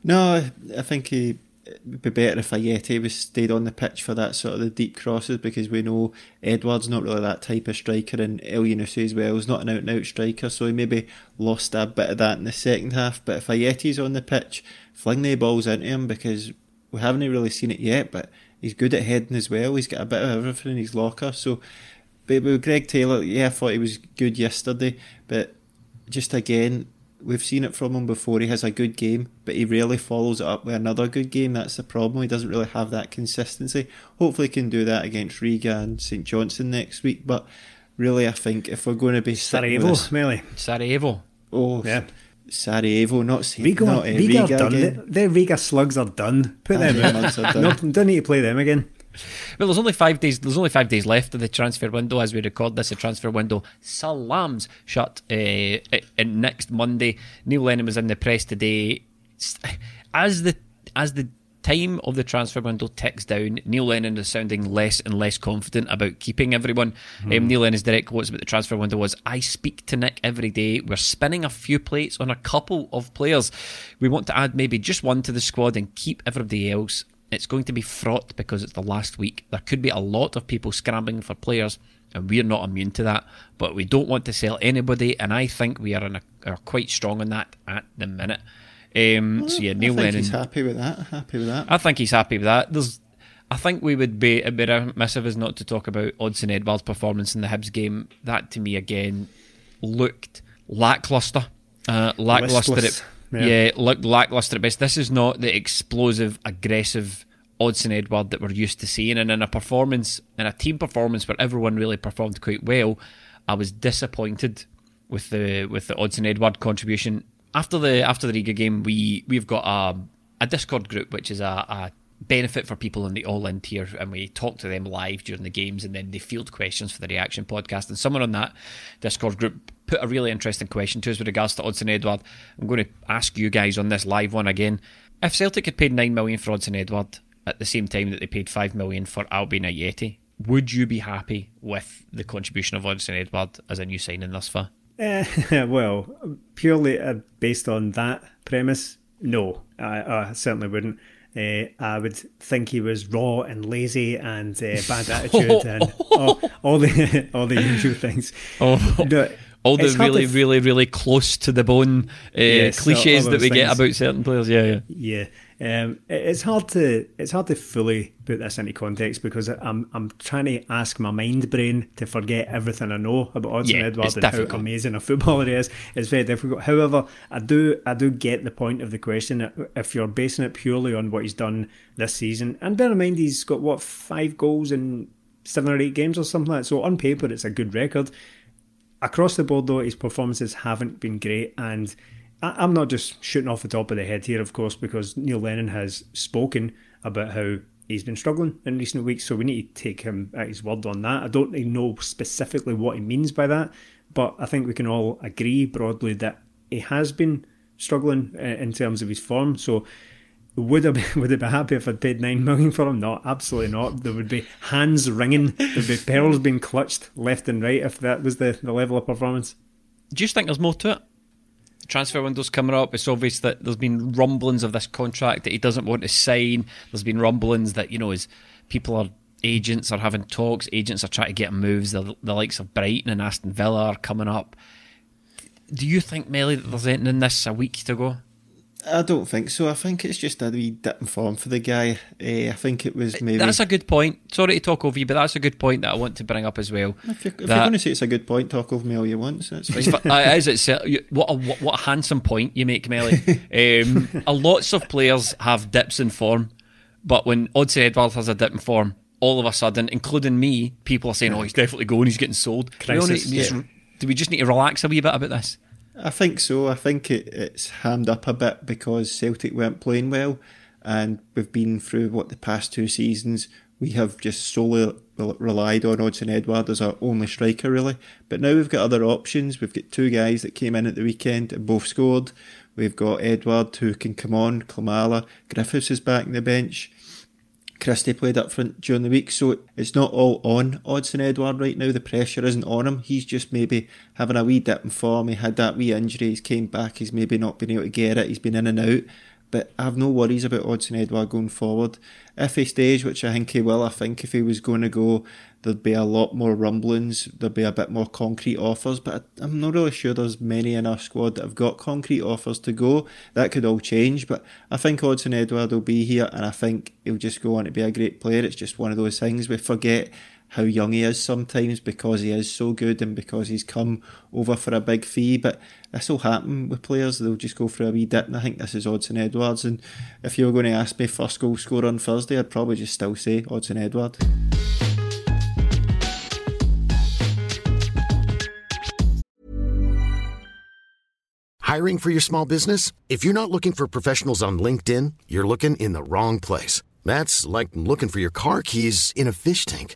No, I think he it'd be better if Ajeti was stayed on the pitch for that sort of the deep crosses because we know Edouard's not really that type of striker and Elyounoussi as well is not an out and out striker so he maybe lost a bit of that in the second half. But if Ajeti's on the pitch fling the balls into him because we haven't really seen it yet but he's good at heading as well he's got a bit of everything in his locker. So but with Greg Taylor yeah I thought he was good yesterday but just again we've seen it from him before. He has a good game, but he rarely follows it up with another good game. That's the problem. He doesn't really have that consistency. Hopefully, he can do that against Riga and St Johnstone next week. But really, I think if we're going to be Sarajevo, Smelly Sarajevo, oh yeah. Sarajevo, not St. Riga. Not, uh, Riga, Riga done. The, the Riga slugs are done. Put them in. no, don't need to play them again. Well, there's only five days. There's only five days left of the transfer window as we record this. The transfer window salams shut uh, next Monday. Neil Lennon was in the press today. As the as the time of the transfer window ticks down, Neil Lennon is sounding less and less confident about keeping everyone. Mm. Um, Neil Lennon's direct quotes about the transfer window was, "I speak to Nick every day. We're spinning a few plates on a couple of players. We want to add maybe just one to the squad and keep everybody else it's going to be fraught because it's the last week. There could be a lot of people scrambling for players, and we're not immune to that. But we don't want to sell anybody, and I think we are, a, are quite strong on that at the minute. Um, well, so yeah, Neil I Lennon. He's happy with that. Happy with that. I think he's happy with that. There's, I think we would be a bit remiss of us not to talk about Odsonne Edouard's performance in the Hibs game. That to me again looked lackluster. Uh, lackluster. At, yeah, yeah looked lackluster at best. This is not the explosive, aggressive Odsonne Edouard that we're used to seeing. And in a performance, in a team performance where everyone really performed quite well, I was disappointed with the with the Odsonne Edouard contribution. After the after the Riga game, we we've got a a Discord group which is a, a benefit for people in the all in tier and we talk to them live during the games and then they field questions for the reaction podcast and someone on that discord group put a really interesting question to us with regards to Odsonne Edouard I'm going to ask you guys on this live one again if Celtic had paid 9 million for Odsonne Edouard at the same time that they paid 5 million for Albian Ajeti would you be happy with the contribution of Odsonne Edouard as a new signing thus far uh, well purely uh, based on that premise no I, I certainly wouldn't uh, I would think he was raw and lazy and uh, bad attitude and all, all, the all the usual things. Oh. No, all the really, f- really, really close to the bone uh, yes, cliches that we things. get about certain players. Yeah, yeah, Um, it's hard to it's hard to fully put this into context because I'm I'm trying to ask my mind brain to forget everything I know about Odsonne Yeah, Edouard it's and difficult. how amazing a footballer he is. It's very difficult. However, I do I do get the point of the question. If you're basing it purely on what he's done this season, and bear in mind he's got what five goals in seven or eight games or something like that. So on paper, it's a good record. Across the board, though, his performances haven't been great, and I- I'm not just shooting off the top of the head here, of course, because Neil Lennon has spoken about how he's been struggling in recent weeks, so we need to take him at his word on that. I don't know specifically what he means by that, but I think we can all agree broadly that he has been struggling uh, in terms of his form. So would I be, would I be happy if I'd paid nine million for him? No, absolutely not. There would be hands ringing, there'd be pearls being clutched left and right if that was the, the level of performance. Do you think there's more to it? Transfer window's coming up. It's obvious that there's been rumblings of this contract that he doesn't want to sign. There's been rumblings that you know his people are agents are having talks. Agents are trying to get moves. The, the likes of Brighton and Aston Villa are coming up. Do you think, Melly, that there's anything in this a week to go? I don't think so. I think it's just a wee dip in form for the guy. Eh, I think it was maybe. That's a good point. Sorry to talk over you, but that's a good point that I want to bring up as well. if you're, if you're going to say it's a good point, talk over me all you want. So it's fine. It's fu- uh, it is. It's uh, you- what a what, what a handsome point you make, Melly. Um, a lots of players have dips in form, but when Odsonne Edouard has a dip in form, all of a sudden, including me, people are saying, "Oh, he's definitely going. He's getting sold." Do we, all Crisis. need- we just- Yeah. do we just need to relax a wee bit about this? I think so. I think it, it's hammed up a bit because Celtic weren't playing well, and we've been through what the past two seasons. We have just solely relied on Odsonne Edouard as our only striker, really. But now we've got other options. We've got two guys that came in at the weekend and both scored. We've got Edouard who can come on, Klimala, Griffiths is back in the bench. Christie played up front during the week, so it's not all on Odsonne Edouard right now. The pressure isn't on him. He's just maybe having a wee dip in form. He had that wee injury. He's came back. He's maybe not been able to get it. He's been in and out. But I have no worries about Odsonne Edouard going forward. If he stays, which I think he will, I think if he was going to go, there'd be a lot more rumblings. There'd be a bit more concrete offers. But I'm not really sure there's many in our squad that have got concrete offers to go. That could all change. But I think Odsonne Edouard will be here, and I think he'll just go on to be a great player. It's just one of those things we forget how young he is sometimes because he is so good and because he's come over for a big fee. But this will happen with players; they'll just go for a wee dip. And I think this is Odsonne Edouard's. And if you were going to ask me first goal scorer on Thursday, I'd probably just still say Odsonne Edouard's. Hiring for your small business? If you're not looking for professionals on LinkedIn, you're looking in the wrong place. That's like looking for your car keys in a fish tank.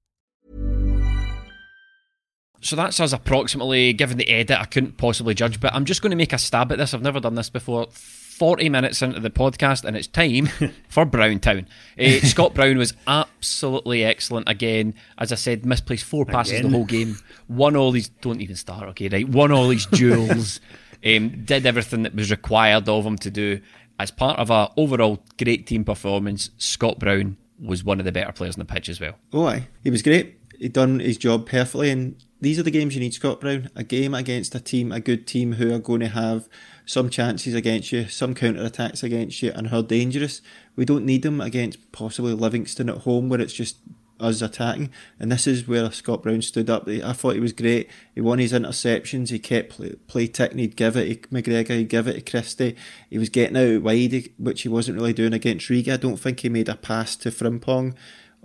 So that's us approximately, given the edit, I couldn't possibly judge, but I'm just going to make a stab at this. I've never done this before. 40 minutes into the podcast, and it's time for Browntown. Uh, Scott Brown was absolutely excellent again. As I said, misplaced four passes Again. the whole game. Won all these, don't even start, okay, right? Won all these duels. um, did everything that was required of him to do. As part of a overall great team performance, Scott Brown was one of the better players on the pitch as well. Oh, aye. He was great. He'd done his job perfectly. And these are the games you need, Scott Brown. A game against a team, a good team who are going to have some chances against you, some counter attacks against you, and who are dangerous. We don't need them against possibly Livingston at home where it's just us attacking. And this is where Scott Brown stood up. I thought he was great. He won his interceptions. He kept play, play ticking. He'd give it to McGregor. He'd give it to Christie. He was getting out wide, which he wasn't really doing against Riga. I don't think he made a pass to Frimpong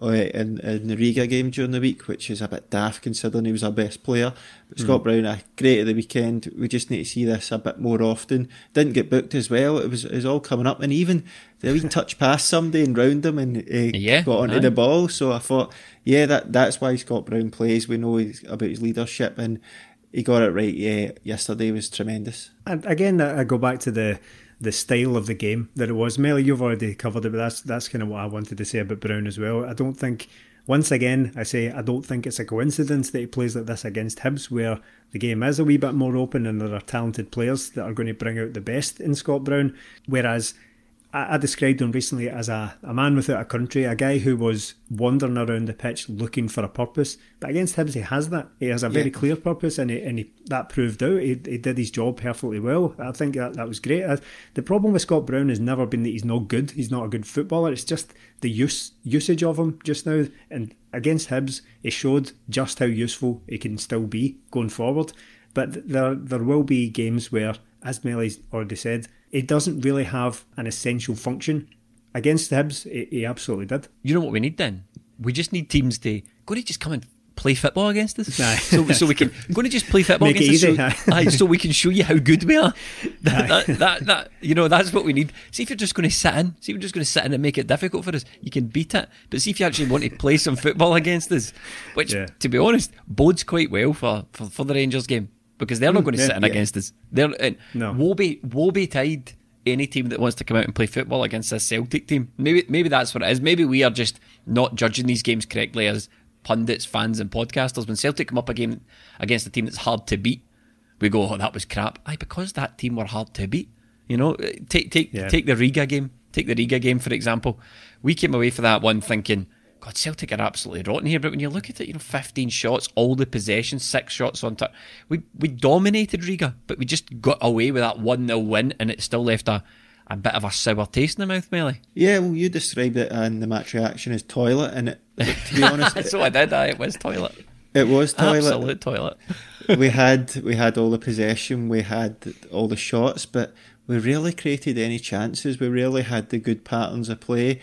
in, in the Riga game during the week, which is a bit daft considering he was our best player. But Scott Brown, uh, great at the weekend. We just need to see this a bit more often. Didn't get booked as well. It was, it was all coming up, and even the wee touch past somebody and round him and uh, Yeah, got onto aye. the ball. So I thought, yeah, that that's why Scott Brown plays. We know he's, about his leadership, and he got it right. Yeah, yesterday was tremendous. And again, I go back to the the style of the game that it was. Melly, you've already covered it, but that's that's kind of what I wanted to say about Brown as well. I don't think, once again, I say I don't think it's a coincidence that he plays like this against Hibs, where the game is a wee bit more open and there are talented players that are going to bring out the best in Scott Brown. Whereas I, described him recently as a, a man without a country, a guy who was wandering around the pitch looking for a purpose. But against Hibs, he has that. He has a very Yeah. clear purpose, and he, and he, that proved out. He, he did his job perfectly well. I think that, that was great. Uh, the problem with Scott Brown has never been that he's not good. He's not a good footballer. It's just the use usage of him just now. And against Hibs, he showed just how useful he can still be going forward. But there there will be games where, as Melly's already said, he doesn't really have an essential function. Against the Hibs, he, absolutely did. You know what we need then? We just need teams to go to just come and play football against us. So, so we can go to just play football Make it against us. So, aye, so we can show you how good we are. That, that, that, that, you know, that's what we need. See if you're just going to sit in. See if you're just going to sit in and make it difficult for us. You can beat it. But see if you actually want to play some football against us, which, Yeah. to be honest, bodes quite well for, for, for the Rangers game because they're not going to mm, yeah, sit in yeah. against us. They're and No. woe be woe betide any team that wants to come out and play football against a Celtic team. Maybe maybe that's what it is. Maybe we are just not judging these games correctly as pundits, fans, and podcasters. When Celtic come up a game against a team that's hard to beat, we go, "Oh, that was crap." Aye, because that team were hard to beat. You know, take take Yeah. take the Riga game. Take the Riga game for example. We came away for that one thinking. God, Celtic are absolutely rotten here. But when you look at it, you know, 15 shots, all the possession, six shots on target. We we dominated Riga, but we just got away with that 1 0 win, and it still left a, a bit of a sour taste in the mouth, Melly. Yeah, well, you described it in the match reaction as toilet, and it, to be honest, That's what I did. Aye, it was toilet. it was toilet. Absolute toilet. we had we had all the possession, we had all the shots, but we rarely created any chances. We rarely had the good patterns of play.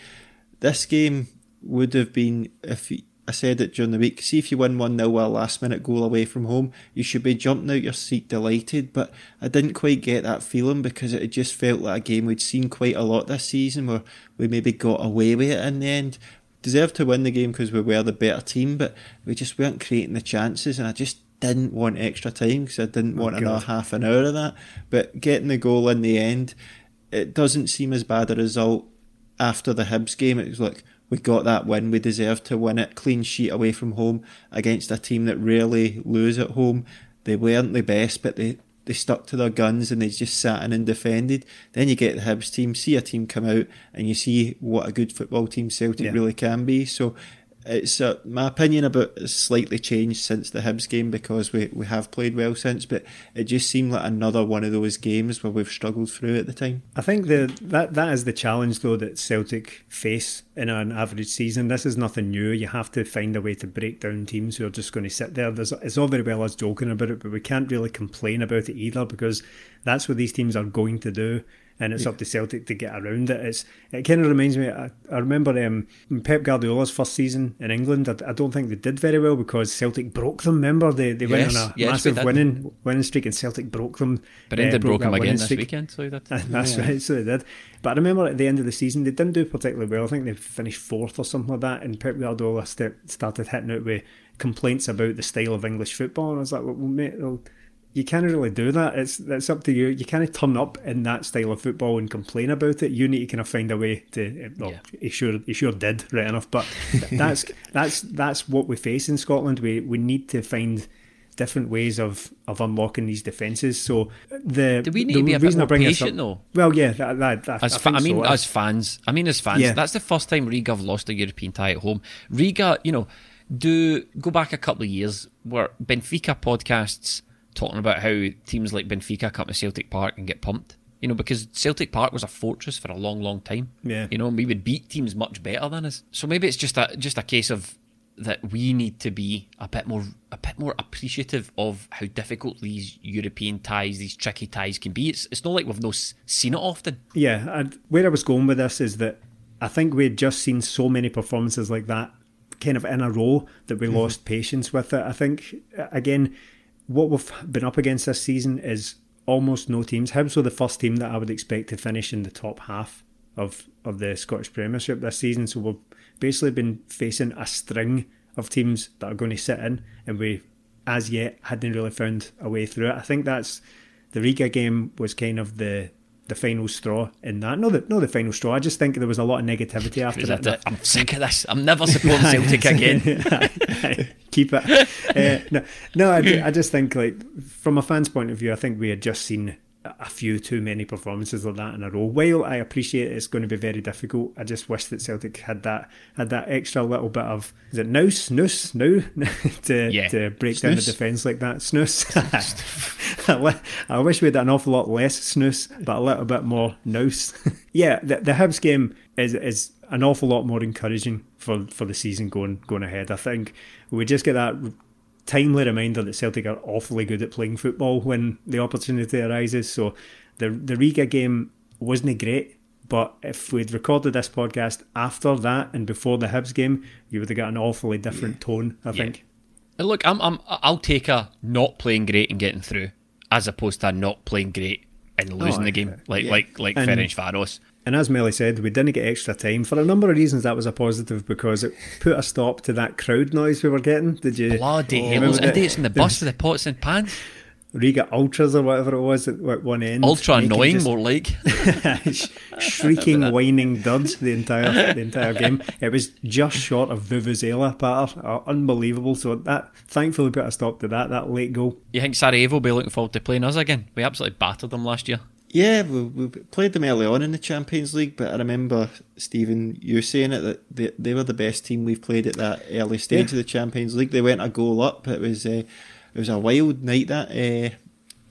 This game would have been if you- I said it during the week. See if you win one 0 a last minute goal away from home, you should be jumping out your seat delighted. But I didn't quite get that feeling because it just felt like a game we'd seen quite a lot this season where we maybe got away with it in the end. Deserved to win the game because we were the better team, but we just weren't creating the chances, and I just didn't want extra time because I didn't oh, want God. another half an hour of that. But getting the goal in the end, it doesn't seem as bad a result after the Hibs game. It was like we got that win, we deserved to win it. Clean sheet away from home against a team that rarely lose at home. They weren't the best, but they they stuck to their guns and they just sat in and defended. Then you get the Hibs team, see a team come out, and you see what a good football team Celtic Yeah. really can be. So it's uh, my opinion about slightly changed since the Hibs game because we, we have played well since, but it just seemed like another one of those games where we've struggled through at the time. I think the that that is the challenge though that Celtic face in an average season. This is nothing new. You have to find a way to break down teams who are just going to sit there. There's, it's all very well us joking about it, but we can't really complain about it either because that's what these teams are going to do. And it's yeah. up to Celtic to get around it. It's it kind of reminds me. I, I remember um, Pep Guardiola's first season in England. I, I, don't think they did very well because Celtic broke them. Remember they, they yes, went on a yes, massive winning winning streak and Celtic broke them. But uh, broke, broke them again this weekend. So that, that's yeah. right. So they did. But I remember at the end of the season they didn't do particularly well. I think they finished fourth or something like that. And Pep Guardiola st- started hitting out with complaints about the style of English football. And I was like, well, mate. Well, you can't really do that. It's it's up to you. You can't turn up in that style of football and complain about it. You need to kind of find a way to. Eh, well, yeah. he sure he sure did right enough, but that's that's that's what we face in Scotland. We we need to find different ways of, of unlocking these defences. So uh, the do we need to be a bit more patient though? Well, yeah, that, that, that, as I, fa- I mean, so. as fans, I mean, as fans, yeah. that's the first time Riga have lost a European tie at home. Riga, you know, do go back a couple of years where Benfica podcasts talking about how teams like Benfica come to Celtic Park and get pumped. You know, because Celtic Park was a fortress for a long, long time. Yeah. You know, we would beat teams much better than us. So maybe it's just a just a case of that we need to be a bit more a bit more appreciative of how difficult these European ties, these tricky ties can be. It's it's not like we've no seen it often. Yeah, and where I was going with this is that I think we had just seen so many performances like that kind of in a row that we mm-hmm. lost patience with it. I think again what we've been up against this season is almost no teams. Hibs were the first team that I would expect to finish in the top half of, of the Scottish Premiership this season. So we've basically been facing a string of teams that are going to sit in, and we, as yet, hadn't really found a way through it. I think that's the Riga game was kind of the the final straw in that. No, the no the final straw. I just think there was a lot of negativity after that. It? I'm sick of this. I'm never supporting Celtic again. Keep it. Uh, no, no. I, I just think like from a fan's point of view, I think we had just seen a few too many performances like that in a row. While I appreciate it's going to be very difficult, I just wish that Celtic had that had that extra little bit of is it nous nous now to yeah. to break snooze. down the defence like that snooze. I wish we had an awful lot less snooze, but a little bit more nous. yeah, the, the Hibs game is is an awful lot more encouraging for, for the season going going ahead. I think we just get that timely reminder that Celtic are awfully good at playing football when the opportunity arises. So the the Riga game wasn't great, but if we'd recorded this podcast after that and before the Hibs game, you would have got an awfully different tone. I yeah. think. Look, I'm, I'm I'll take a not playing great and getting through, as opposed to not playing great and oh, losing oh, the game, like yeah. like like Ferencvaros. And as Melly said, we didn't get extra time for a number of reasons. That was a positive because it put a stop to that crowd noise we were getting. Did you? Bloody oh, hell! Idiots in the bus with the pots and pans. Riga Ultras or whatever it was at one end. Ultra annoying, just, more like shrieking, whining duds the entire the entire game. It was just short of Vuvuzela patter, oh, uh, unbelievable. So that thankfully put a stop to that. That late goal. You think Sarajevo will be looking forward to playing us again? We absolutely battered them last year. Yeah, we, we played them early on in the Champions League, but I remember Stephen, you saying it that they, they were the best team we've played at that early stage yeah. of the Champions League. They went a goal up. It was uh, it was a wild night that uh,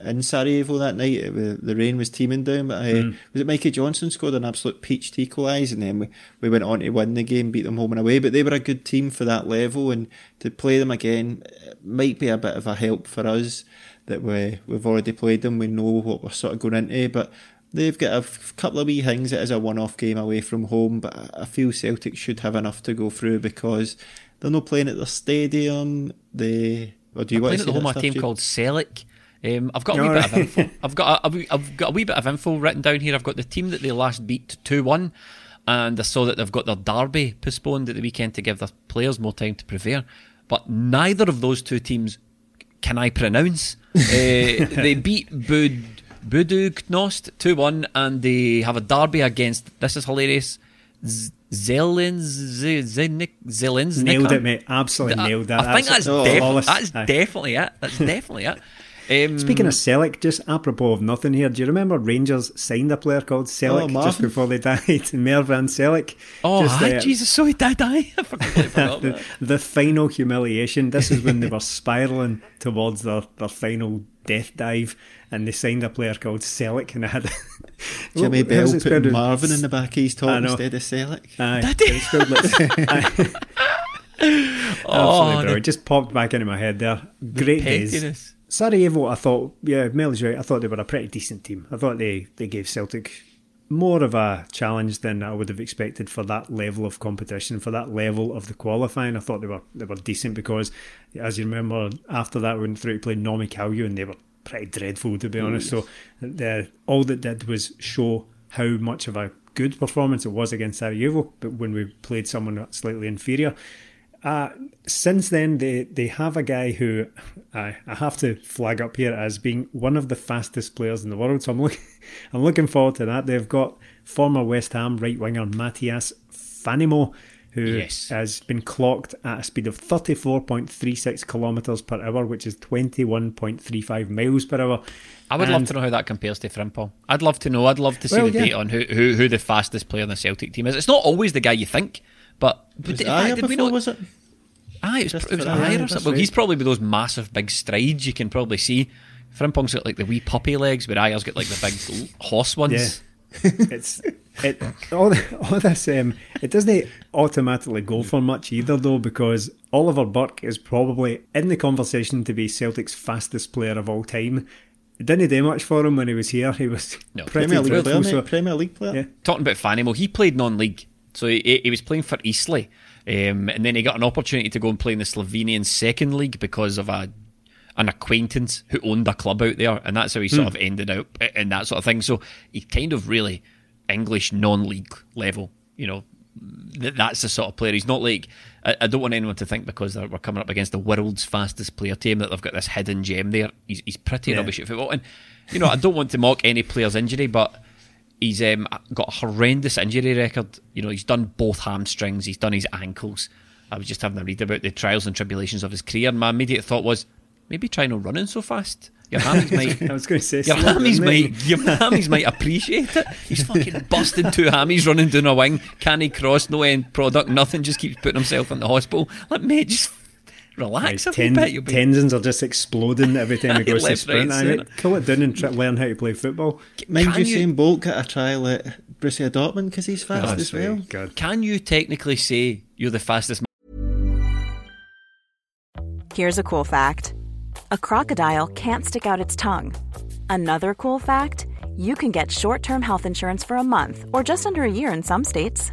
in Sarajevo that night. It, the rain was teeming down, but uh, mm. was it Mikey Johnston scored an absolute peach to equalise, and then we, we went on to win the game, beat them home and away. But they were a good team for that level, and to play them again might be a bit of a help for us that we we've already played them. We know what we're sort of going into, but they've got a f- couple of wee things. It is a one-off game away from home, but I feel Celtic should have enough to go through because they're not playing at their stadium. They or do you want to at the home of a team called Celik. Um, I've got a wee bit of info. I've got a, a, I've got a wee bit of info written down here. I've got the team that they last beat two one, and I saw that they've got their derby postponed at the weekend to give their players more time to prepare. But neither of those two teams can I pronounce. uh, they beat Bud Budućnost 2 1, and they have a derby against, this is hilarious, Zelens, Zelens. Nailed it, mate. Absolutely nailed that. I think that's, that's, def- that's definitely it. That's definitely it. Um, Speaking of Celik, just apropos of nothing here, do you remember Rangers signed a player called Celik oh, just before they died? Mervan Celik. Oh, just, uh, Jesus, so he died. I the, the final humiliation. This is when they were spiralling towards their, their final death dive, and they signed a player called Celik, and they had Jimmy Bell put Marvin in the back of his top instead of Celik. Aye, Did oh, Absolutely, it just popped back into my head there. Great days. Sarajevo, I thought, yeah, Mel's right. I thought they were a pretty decent team. I thought they, they gave Celtic more of a challenge than I would have expected for that level of competition, for that level of the qualifying. I thought they were they were decent because, as you remember, after that we went through to play Nõmme Kalju and they were pretty dreadful to be honest. So the, all that did was show how much of a good performance it was against Sarajevo, but when we played someone slightly inferior. Uh, since then, they, they have a guy who I, I have to flag up here as being one of the fastest players in the world. So I'm, look, I'm looking forward to that. They've got former West Ham right winger Matthias Fanimo, who Yes. has been clocked at a speed of 34.36 kilometres per hour, which is 21.35 miles per hour. I would love to know how that compares to Frimpong. I'd love to know. I'd love to see Well, the yeah. data on who, who who the fastest player in the Celtic team is. It's not always the guy you think, but, but Was in it fact, did we before, not- was it? Aye, it was, Just it was for- or something. Well, he's probably with those massive big strides you can probably see. Frimpong's got like the wee puppy legs, but Ajer's got like the big horse ones. Yeah. it's it all, all this um it doesn't automatically go for much either though because Oliver Burke is probably in the conversation to be Celtic's fastest player of all time. It didn't do much for him when he was here. He was No. pretty Premier League player, dreadful. mate. So, Premier League player. yeah. Talking about Fanimo, he played non-league, so he, he was playing for Eastleigh, um, and then he got an opportunity to go and play in the Slovenian second league because of a an acquaintance who owned a club out there, and that's how he sort of ended up in that sort of thing. So he kind of really English non-league level, you know. th- That's the sort of player. He's not like I, I don't want anyone to think because they're- we're coming up against the world's fastest player team that they've got this hidden gem there. He's, he's pretty Yeah. rubbish at football, and you know I don't want to mock any player's injury, but he's um, got a horrendous injury record. You know, he's done both hamstrings, he's done his ankles. I was just having a read about the trials and tribulations of his career. And my immediate thought was maybe try not running so fast. Your hammies might. I was going to say Your hammies might, your hammies might appreciate it. He's fucking busting two hammies running down a wing. Can he cross? No end product. Nothing. Just keeps putting himself in the hospital. Like mate, just relax His a wee ten- bit. You'll be tendons are just exploding every time he goes to Left, sprint. right, I mean. Cool it down and try, learn how to play football. Mind Can you, you- Usain Bolt got a trial at Borussia Dortmund because he's oh, fast That's as well. right, God. Can you technically say you're the fastest Here's a cool fact a crocodile can't stick out its tongue. Another cool fact you can get short term health insurance for a month or just under a year in some states.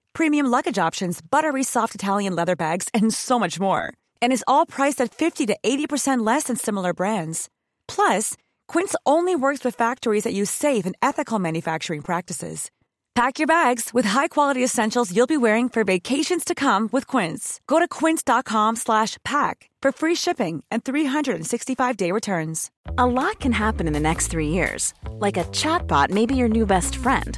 premium luggage options, buttery soft Italian leather bags, and so much more. And is all priced at 50 to 80% less than similar brands. Plus, Quince only works with factories that use safe and ethical manufacturing practices. Pack your bags with high-quality essentials you'll be wearing for vacations to come with Quince. Go to quince.com slash pack for free shipping and 365-day returns. A lot can happen in the next three years. Like a chatbot may be your new best friend.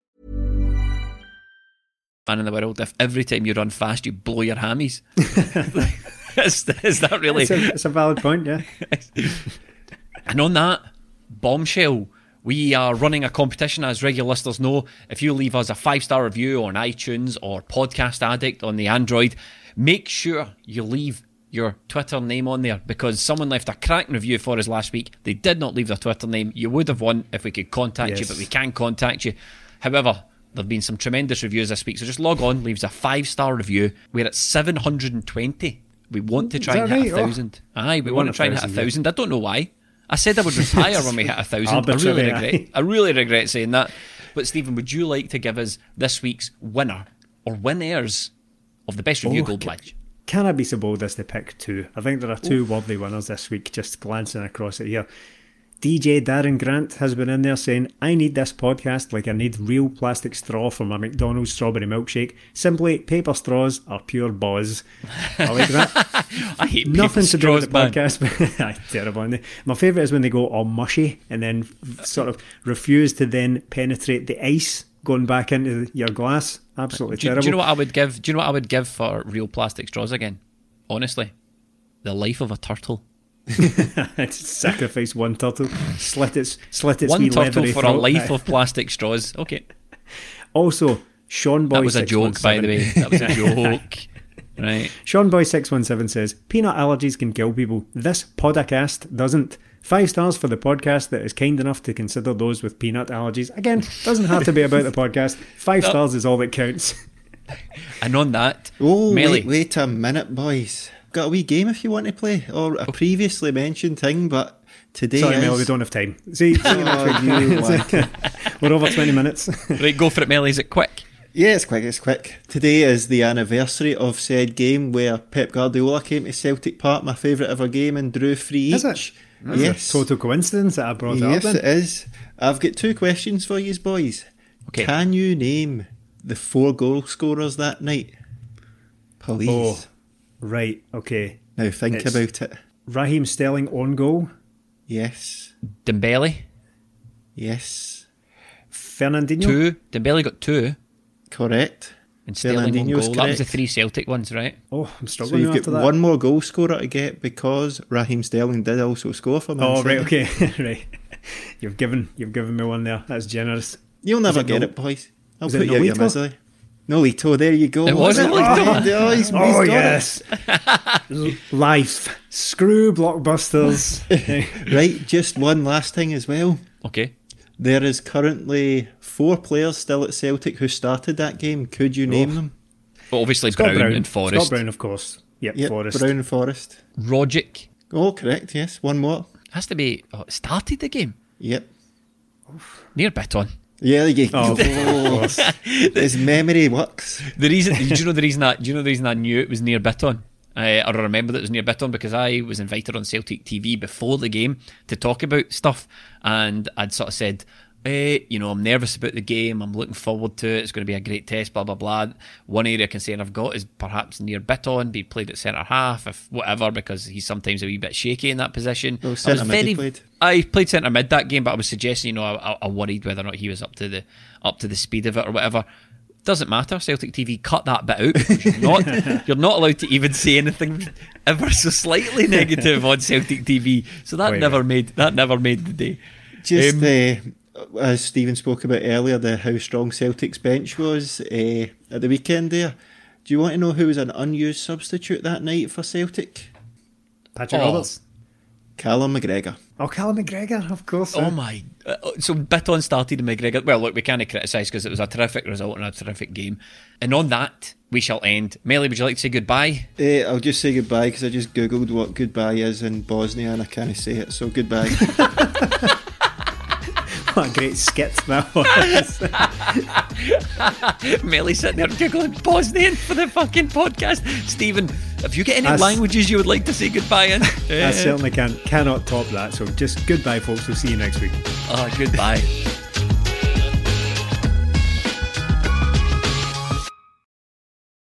man in the world if every time you run fast you blow your hammies? is, is that really? It's a, it's a valid point, yeah. And on that bombshell, we are running a competition, as regular listeners know. If you leave us a five star review on iTunes or Podcast Addict on the Android, make sure you leave your Twitter name on there because someone left a cracking review for us last week. They did not leave their Twitter name. You would have won if we could contact you, but we can't contact you. However, there have been some tremendous reviews this week, so just log on, leaves a five star review. We're at 720. We want to try and hit right? a Oh. thousand. Aye, we We want want to try and hit a thousand, yeah. I don't know why. I said I would retire when we hit a thousand. I really regret. aye. I really regret saying that. But Stephen, would you like to give us this week's winner or winners of the best review Oh, gold badge? Can I be so bold as to pick two? I think there are two worthy winners this week, just glancing across it here. DJ Darren Grant has been in there saying, I need this podcast like I need real plastic straw for my McDonald's strawberry milkshake. Simply, paper straws are pure buzz. I like that. I hate Nothing to do with the man. podcast. but- terrible. My favourite is when they go all mushy and then sort of refuse to then penetrate the ice going back into your glass. Absolutely Do, terrible. do you know what I would give? Do you know what I would give for real plastic straws again? Honestly, the life of a turtle. it's sacrifice one turtle, slit its slit its One wee turtle leathery for a life of plastic straws. Okay, Also, Sean Boy that was a joke, by the way. That was a joke. Right. Sean Boy six one seven says peanut allergies can kill people. This podcast doesn't. Five stars for the podcast that is kind enough to consider those with peanut allergies. Again, doesn't have to be about the podcast. Five stars is all that counts. And on that, Oh, Melly, wait, wait a minute, boys. Got a wee game if you want to play, or a previously mentioned thing, but today Sorry, is... Mel, we don't have time. See, see Oh, you. We're over twenty minutes. right, go for it, Mel. Is it quick? Yeah, it's quick, it's quick. Today is the anniversary of said game where Pep Guardiola came to Celtic Park, my favourite ever game, and drew three Is it? That's yes. a total coincidence that I brought Yes, it up. it Then. is. I've got two questions for you, boys. Okay. Can you name the four goal scorers that night? Please. Oh, right. Okay. Now think It's- about it. Raheem Sterling on goal. Yes. Dembele, Yes. Fernandinho. two. Dembele got two. Correct. And Sterling one Fernandinho's goal. That was the three Celtic ones, right? Oh, I'm struggling. So struggling you've after got that. one more goal scorer to get because Raheem Sterling did also score for Man Oh, right. Okay. right. You've given you've given me one there. That's generous. You'll never get no- it, boys. I'll was it put you out your misery. Nolito, there you go. It was Oh, Nolito. oh, he's- he's Oh got yes. Life. Screw blockbusters. Right, just one last thing as well. Okay. There is currently four players still at Celtic who started that game. Could you oh. name them? Well, obviously Scott Brown, Brown and Scott Brown, of course. Yep, Yep, Forrest. Brown and Forrest. Rogic Oh, correct, yes. One more. has to be oh, started the game Yep. Nir Bitton. Yeah, you Oh, course. His memory works. The reason, do you know the reason that? Do you know the reason I knew it was Nir Bitton? Uh, or I remember that it was Nir Bitton because I was invited on Celtic TV before the game to talk about stuff, and I'd sort of said, eh, you know, I'm nervous about the game. I'm looking forward to it. It's going to be a great test. Blah blah blah. One area of concern I've got is perhaps Nir Bitton, be played at centre half, if whatever, because he's sometimes a wee bit shaky in that position. Well, I was centre mid he very- played. I played centre mid that game, but I was suggesting, you know, I, I, I worried whether or not he was up to the up to the speed of it or whatever. Doesn't matter. Celtic TV cut that bit out. You're not you're not allowed to even say anything ever so slightly negative on Celtic TV. So that Wait, never wait. made that never made the day. Just Um, uh, as Stephen spoke about earlier, the how strong Celtic's bench was uh, at the weekend there. Do you want to know who was an unused substitute that night for Celtic? Patrick Oh. Roberts. Callum McGregor. Oh, Callum McGregor, of course. Oh my! Uh, so Bitton started McGregor. Well, look, we can't criticise because it was a terrific result and a terrific game. And on that, we shall end. Melly, would you like to say goodbye? Uh, I'll just say goodbye because I just googled what goodbye is in Bosnia and I can't say it. So goodbye. What a great skit that was. Melly sitting there giggling Bosnian for the fucking podcast. Stephen, have you got any That's- languages you would like to say goodbye in? I eh? certainly can cannot top that. So just goodbye, folks. We'll see you next week. Oh, goodbye.